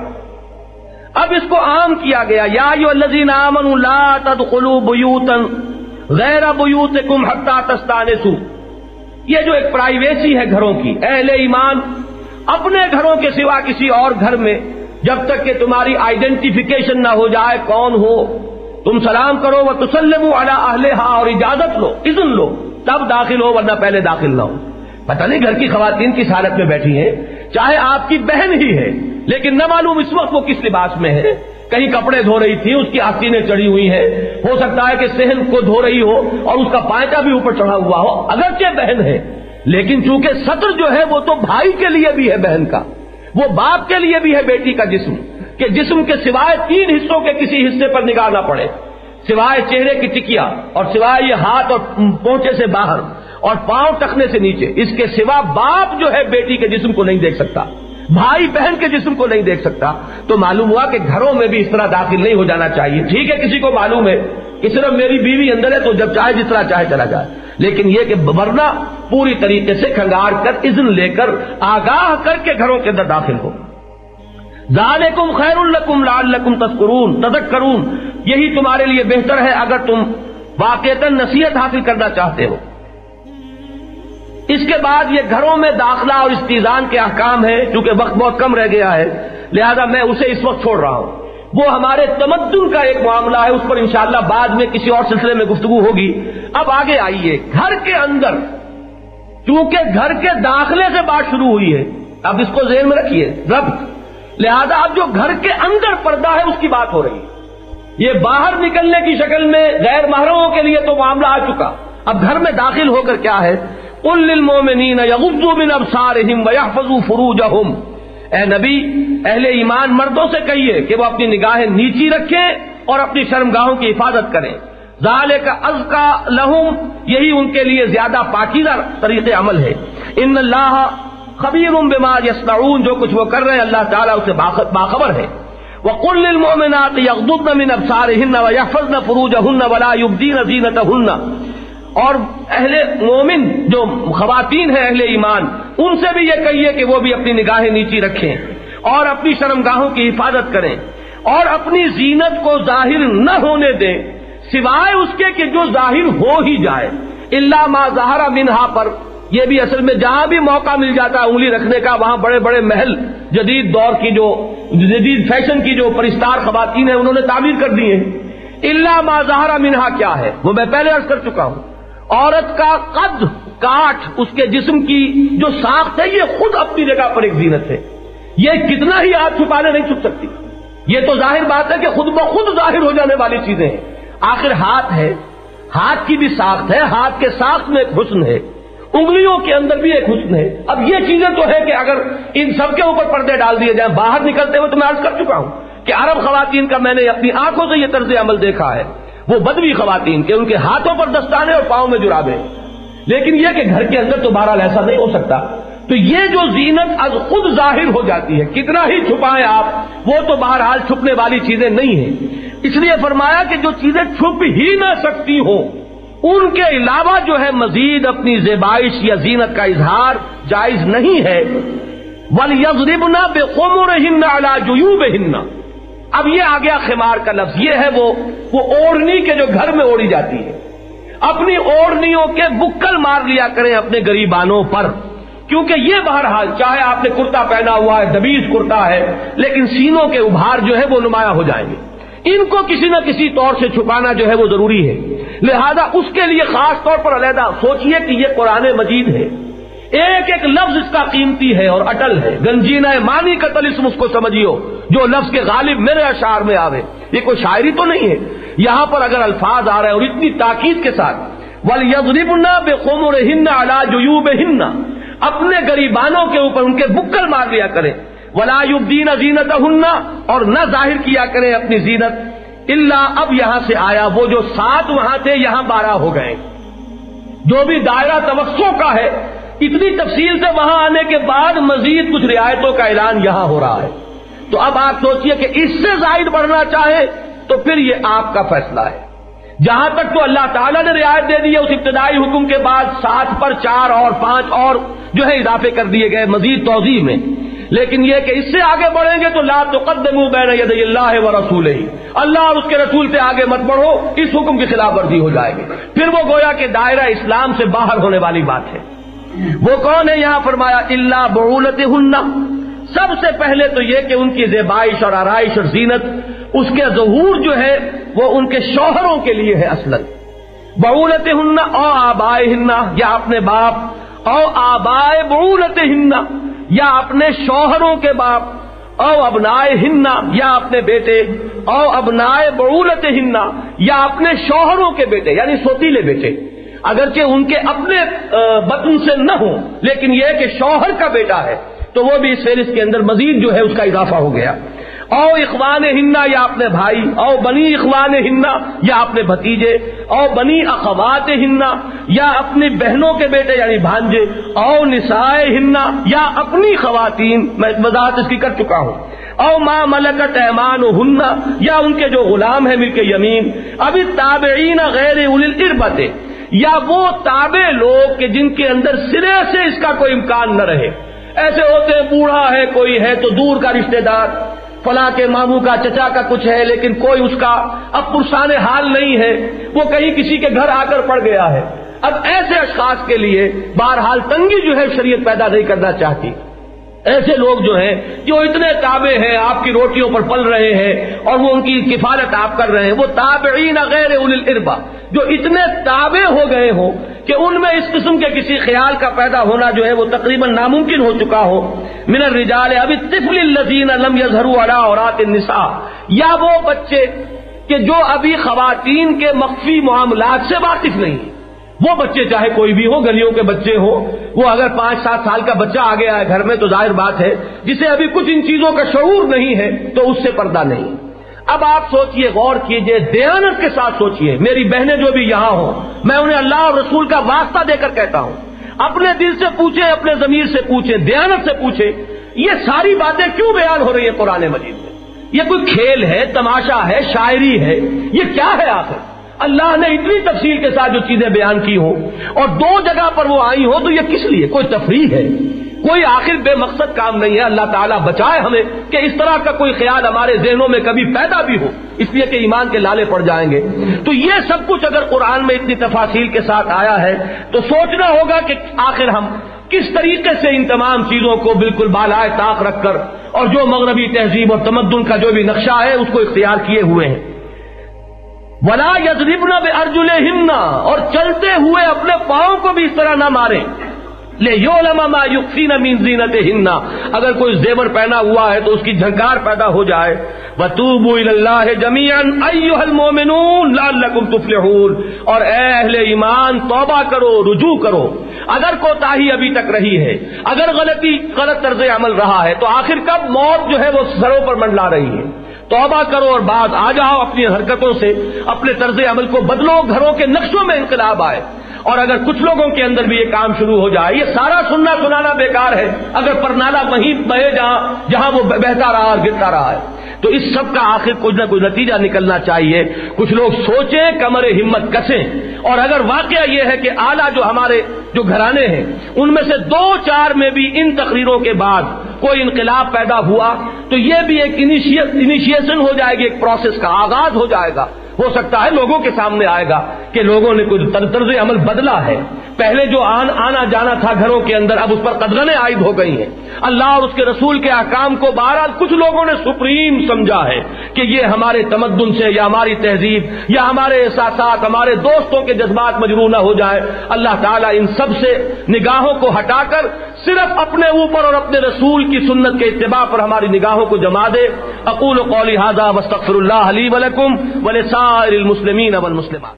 اب اس کو عام کیا گیا۔ یا یو الزین امن لا تدخلوا بیوتن غیر بیوت کم حتا تستانسو یہ جو ایک پرائیویسی ہے گھروں کی، اہل ایمان اپنے گھروں کے سوا کسی اور گھر میں، جب تک کہ تمہاری آئیڈینٹیفیکیشن نہ ہو جائے کون ہو۔ تم سلام کرو وہ تسلم والا اہل اور اجازت لو، اذن لو۔ تب داخل ہو ورنہ پہلے داخل نہ ہو۔ پتہ نہیں گھر کی خواتین کی حالت میں بیٹھی ہیں، چاہے آپ کی بہن ہی ہے، لیکن نہ معلوم اس وقت وہ کس لباس میں ہے۔ کہیں کپڑے دھو رہی تھی، اس کی آستینیں چڑھی ہوئی ہیں۔ ہو سکتا ہے کہ سہن کو دھو رہی ہو اور اس کا پائٹا بھی اوپر چڑھا ہوا ہو، اگرچہ بہن ہے۔ لیکن چونکہ سطر جو ہے، وہ تو بھائی کے لیے بھی ہے بہن کا، وہ باپ کے لیے بھی ہے بیٹی کا جسم۔ کہ جسم کے سوائے تین حصوں کے کسی حصے پر نگاہ نہ پڑے۔ سوائے چہرے کی ٹکیا اور سوائے یہ ہاتھ اور پونچے سے باہر اور پاؤں ٹکنے سے نیچے۔ اس کے سوا باپ جو ہے بیٹی کے جسم کو نہیں دیکھ سکتا۔ بھائی بہن کے جسم کو نہیں دیکھ سکتا۔ تو معلوم ہوا کہ گھروں میں بھی اس طرح داخل نہیں ہو جانا چاہیے۔ ٹھیک ہے، کسی کو معلوم ہے کہ صرف میری بیوی اندر ہے تو جب چاہے جس طرح چاہے چلا جائے۔ لیکن یہ کہ ورنہ پوری طریقے سے کھنگار کر، اذن لے کر، آگاہ کر کے گھروں کے اندر داخل ہو۔ ذالکم خیر الکم لعلکم تذکرون تذکرون، یہی تمہارے لیے بہتر ہے اگر تم واقعتا نصیحت حاصل کرنا چاہتے ہو۔ اس کے بعد یہ گھروں میں داخلہ اور استیزان کے احکام ہے کیونکہ وقت بہت کم رہ گیا ہے، لہذا میں اسے اس وقت چھوڑ رہا ہوں۔ وہ ہمارے تمدن کا ایک معاملہ ہے، اس پر انشاءاللہ بعد میں کسی اور سلسلے میں گفتگو ہوگی۔ اب آگے آئیے، گھر کے اندر کیونکہ گھر کے داخلے سے بات شروع ہوئی ہے، اب اس کو ذہن میں رکھیے۔ رب لہذا اب جو گھر کے اندر پردہ ہے اس کی بات ہو رہی ہے۔ یہ باہر نکلنے کی شکل میں غیر محرموں کے لیے تو معاملہ آ چکا۔ اب گھر میں داخل ہو کر کیا ہے؟ للمؤمنین یغضوا من ابصارهم ويحفظوا فروجهم اے نبی، اہل ایمان مردوں سے کہیے کہ وہ اپنی نگاہیں نیچی رکھیں اور اپنی شرمگاہوں کی حفاظت کریں۔ ظال کا از کا لہم، یہی ان کے لیے زیادہ پاکیزہ طریق عمل ہے ان اللہ خبیر بما یسنعون جو کچھ وہ کر رہے ہیں، اللہ تعالیٰ اسے باخبر ہے۔ وقل للمؤمنات يغضضن من ابصارهن ويحفظن فروجهن ولا يبدين زينتهن۔ اور اہل مومن، جو خواتین ہیں اہل ایمان، ان سے بھی یہ کہیے کہ وہ بھی اپنی نگاہیں نیچی رکھیں اور اپنی شرمگاہوں کی حفاظت کریں۔ اور اپنی زینت کو ظاہر نہ ہونے دیں، سوائے اس کے کہ جو ظاہر ہو ہی جائے۔ اللہ ما ظاہرہ منہا پر یہ بھی اصل میں جہاں بھی موقع مل جاتا ہے انگلی رکھنے کا، وہاں بڑے بڑے محل، جدید دور کی جو، جدید فیشن کی جو پرستار خواتین ہیں، انہوں نے تعمیر کر دی ہیں۔ اللہ ما منہا کیا ہے؟ وہ میں پہلے عرض کر چکا ہوں۔ عورت کا قد، کاٹ، اس کے جسم کی جو ساخت ہے، یہ خود اپنی جگہ پر ایک زینت ہے۔ یہ کتنا ہی ہاتھ چھپانے نہیں چھپ سکتی۔ یہ تو ظاہر بات ہے کہ خود بخود ظاہر ہو جانے والی چیزیں ہیں۔ آخر ہاتھ ہے۔ ہاتھ کی بھی ساخت ہے، ہاتھ کے ساخت میں ایک حسن ہے۔ انگلیوں کے اندر بھی ایک حسن ہے۔ اب یہ چیزیں تو ہے کہ اگر ان سب کے اوپر پردے ڈال دیے جائیں، باہر نکلتے ہوئے تو میں عرض کر چکا ہوں کہ عرب خواتین کا میں نے اپنی آنکھوں سے یہ طرز عمل دیکھا ہے۔ وہ بدوی خواتین کے، ان کے ہاتھوں پر دستانے اور پاؤں میں جرابے۔ لیکن یہ کہ گھر کے اندر تو بہرحال ایسا نہیں ہو سکتا۔ تو یہ جو زینت از خود ظاہر ہو جاتی ہے، کتنا ہی چھپائیں آپ، وہ تو بہرحال چھپنے والی چیزیں نہیں ہیں۔ اس لیے فرمایا کہ جو چیزیں چھپ ہی نہ سکتی ہوں ان کے علاوہ جو ہے مزید اپنی زیبائش یا زینت کا اظہار جائز نہیں ہے۔ ول یزربنا بے قومر ہن جیوب ہننا اب یہ آ گیا خمار کا لفظ یہ ہے، وہ وہ اوڑھنی کے جو گھر میں اوڑی جاتی ہے۔ اپنی اوڑھنیوں کے بکل مار لیا کریں اپنے غریبانوں پر۔ کیونکہ یہ بہرحال چاہے آپ نے کرتا پہنا ہوا ہے، دبیز کرتا ہے، لیکن سینوں کے ابھار جو ہے وہ نمایاں ہو جائیں گے۔ ان کو کسی نہ کسی طور سے چھپانا جو ہے وہ ضروری ہے۔ لہذا اس کے لیے خاص طور پر علیحدہ سوچئے کہ یہ قرآن مجید ہے۔ ایک ایک لفظ اس کا قیمتی ہے اور اٹل ہے۔ گنجینا مانی کا تلسم اس کو سمجھیو، جو لفظ کے غالب میرے اشعار میں آوے۔ یہ کوئی شاعری تو نہیں ہے۔ یہاں پر اگر الفاظ آ رہے ہیں اور اتنی تاکید کے ساتھ ول یزربنا بے قوم ہن اپنے گریبانوں کے اوپر ان کے بکل مار لیا کریں۔ ولا دین زینت اور نہ ظاہر کیا کریں اپنی زینت۔ اللہ اب یہاں سے آیا وہ جو سات وہاں تھے، یہاں بارہ ہو گئے۔ جو بھی دائرہ توسوں کا ہے، اتنی تفصیل سے وہاں آنے کے بعد مزید کچھ رعایتوں کا اعلان یہاں ہو رہا ہے۔ تو اب آپ سوچئے کہ اس سے زائد بڑھنا چاہے، تو پھر یہ آپ کا فیصلہ ہے۔ جہاں تک تو اللہ تعالیٰ نے رعایت دے دی ہے، اس ابتدائی حکم کے بعد سات پر چار اور پانچ اور جو ہے اضافے کر دیے گئے۔ مزید توضیع میں لیکن یہ کہ اس سے آگے بڑھیں گے تو لا تو بین ید اللہ و رسول ہی اللہ اور اس کے رسول سے آگے مت بڑھو، اس حکم کی خلاف ورزی ہو جائے گی۔ پھر وہ گویا کہ دائرہ اسلام سے باہر ہونے والی بات ہے۔ وہ کون ہے یہاں فرمایا؟ اللہ بہولت ہننا سب سے پہلے تو یہ کہ ان کی زیبائش اور آرائش اور زینت، اس کے ظہور جو ہے، وہ ان کے شوہروں کے لیے ہے اصل بہولت ہننا او آبائے ہننا یا اپنے باپ، او آبائے بہولت ہننا یا اپنے شوہروں کے باپ، او ابنائے ہننا یا اپنے بیٹے، او ابنائے بہولت ہننا یا اپنے شوہروں کے بیٹے یعنی سوتیلے بیٹے۔ اگرچہ ان کے اپنے بطن سے نہ ہوں، لیکن یہ کہ شوہر کا بیٹا ہے، تو وہ بھی اس فہرست کے اندر مزید جو ہے اس کا اضافہ ہو گیا۔ او اخوان ہننا یا اپنے بھائی، او بنی اخوان ہننا یا اپنے بھتیجے، او بنی اخوات ہننا یا اپنی بہنوں کے بیٹے یعنی بھانجے، او نسائے ہننا یا اپنی خواتین، میں وضاحت اس کی کر چکا ہوں۔ او ماں ملکت ایمان ہننا یا ان کے جو غلام ہے مل کے یمین، ابھی تابعین غیر اربتے یا وہ تابع لوگ کہ جن کے اندر سرے سے اس کا کوئی امکان نہ رہے۔ ایسے ہوتے ہیں، بوڑھا ہے، کوئی ہے تو دور کا رشتہ دار۔ فلاں کے ماموں کا، چچا کا کچھ ہے، لیکن کوئی اس کا اب پرسان حال نہیں ہے۔ وہ کہیں کسی کے گھر آ کر پڑ گیا ہے۔ اب ایسے اشخاص کے لیے بہرحال تنگی جو ہے شریعت پیدا نہیں کرنا چاہتی۔ ایسے لوگ جو ہیں، جو اتنے تابع ہیں، آپ کی روٹیوں پر پل رہے ہیں اور وہ ان کی کفالت آپ کر رہے ہیں۔ وہ تابعین غیر الربا جو اتنے تابع ہو گئے ہوں کہ ان میں اس قسم کے کسی خیال کا پیدا ہونا جو ہے وہ تقریباً ناممکن ہو چکا ہو۔ من الرجال ابھی طفل الذین لم یظہروا علی عورات النساء۔ یا وہ بچے کہ جو ابھی خواتین کے مخفی معاملات سے واقف نہیں وہ بچے چاہے کوئی بھی ہو، گلیوں کے بچے ہو، وہ اگر پانچ سات سال کا بچہ آ گیا ہے گھر میں تو ظاہر بات ہے، جسے ابھی کچھ ان چیزوں کا شعور نہیں ہے تو اس سے پردہ نہیں۔ اب آپ سوچئے، غور کیجیے، دیانت کے ساتھ سوچئے۔ میری بہنیں جو بھی یہاں ہوں، میں انہیں اللہ اور رسول کا واسطہ دے کر کہتا ہوں۔ اپنے دل سے پوچھیں، اپنے ضمیر سے پوچھیں، دیانت سے پوچھیں۔ یہ ساری باتیں کیوں بیان ہو رہی ہیں قرآن مجید میں؟ یہ کوئی کھیل ہے، تماشا ہے، شاعری ہے، یہ کیا ہے آخر؟ اللہ نے اتنی تفصیل کے ساتھ جو چیزیں بیان کی ہوں اور دو جگہ پر وہ آئی ہوں، تو یہ کس لیے؟ کوئی تفریح ہے؟ کوئی آخر بے مقصد کام نہیں ہے۔ اللہ تعالیٰ بچائے ہمیں کہ اس طرح کا کوئی خیال ہمارے ذہنوں میں کبھی پیدا بھی ہو۔ اس لیے کہ ایمان کے لالے پڑ جائیں گے۔ تو یہ سب کچھ اگر قرآن میں اتنی تفاصیل کے ساتھ آیا ہے، تو سوچنا ہوگا کہ آخر ہم کس طریقے سے ان تمام چیزوں کو بالکل بالائے طاق رکھ کر اور جو مغربی تہذیب اور تمدن کا جو بھی نقشہ ہے، اس کو اختیار کیے ہوئے ہیں۔ ولا یزربنا بے ارجلے ہمنا اور چلتے ہوئے اپنے پاؤں کو بھی اس طرح نہ مارے لے یو لما یقین مین زینت ہننا اگر کوئی زیور پہنا ہوا ہے تو اس کی جھنکار پیدا ہو جائے۔ بتوب اللہ جمیان المومنون لعلکم تفلحون۔ اور اے اہل ایمان توبہ کرو، رجوع کرو۔ اگر کوتاہی ابھی تک رہی ہے، اگر غلطی، غلط طرز عمل رہا ہے، تو آخر کب موت جو ہے وہ سروں پر منڈلا رہی ہے۔ توبہ کرو اور بعد آ جاؤ اپنی حرکتوں سے، اپنے طرز عمل کو بدلو، گھروں کے نقشوں میں انقلاب آئے۔ اور اگر کچھ لوگوں کے اندر بھی یہ کام شروع ہو جائے، یہ سارا سننا سنانا بیکار ہے۔ اگر پرنالا وہیں بہے جہاں جہاں وہ بہتا رہا اور گرتا رہا ہے۔ تو اس سب کا آخر کچھ نہ کچھ نتیجہ نکلنا چاہیے۔ کچھ لوگ سوچیں، کمر ہمت کسیں۔ اور اگر واقعہ یہ ہے کہ اعلیٰ جو ہمارے جو گھرانے ہیں، ان میں سے دو چار میں بھی ان تقریروں کے بعد کوئی انقلاب پیدا ہوا، تو یہ بھی ایک انیشیشن ہو جائے گی، ایک پروسیس کا آغاز ہو جائے گا۔ ہو سکتا ہے لوگوں کے سامنے آئے گا کہ لوگوں نے کچھ طرز عمل بدلا ہے۔ پہلے جو آن آنا جانا تھا گھروں کے اندر، اب اس پر قدرنے عائد ہو گئی ہیں۔ اللہ اور اس کے رسول کے احکام کو بہرحال کچھ لوگوں نے سپریم سمجھا ہے کہ یہ ہمارے تمدن سے یا ہماری تہذیب یا ہمارے احساسات، ہمارے دوستوں کے جذبات مجرو نہ ہو جائے۔ اللہ تعالیٰ ان سب سے نگاہوں کو ہٹا کر صرف اپنے اوپر اور اپنے رسول کی سنت کے اتباع پر ہماری نگاہوں کو جما دے۔ اقول قولی هذا واستغفر اللہ علی ولکم سائر المسلمین والمسلمات.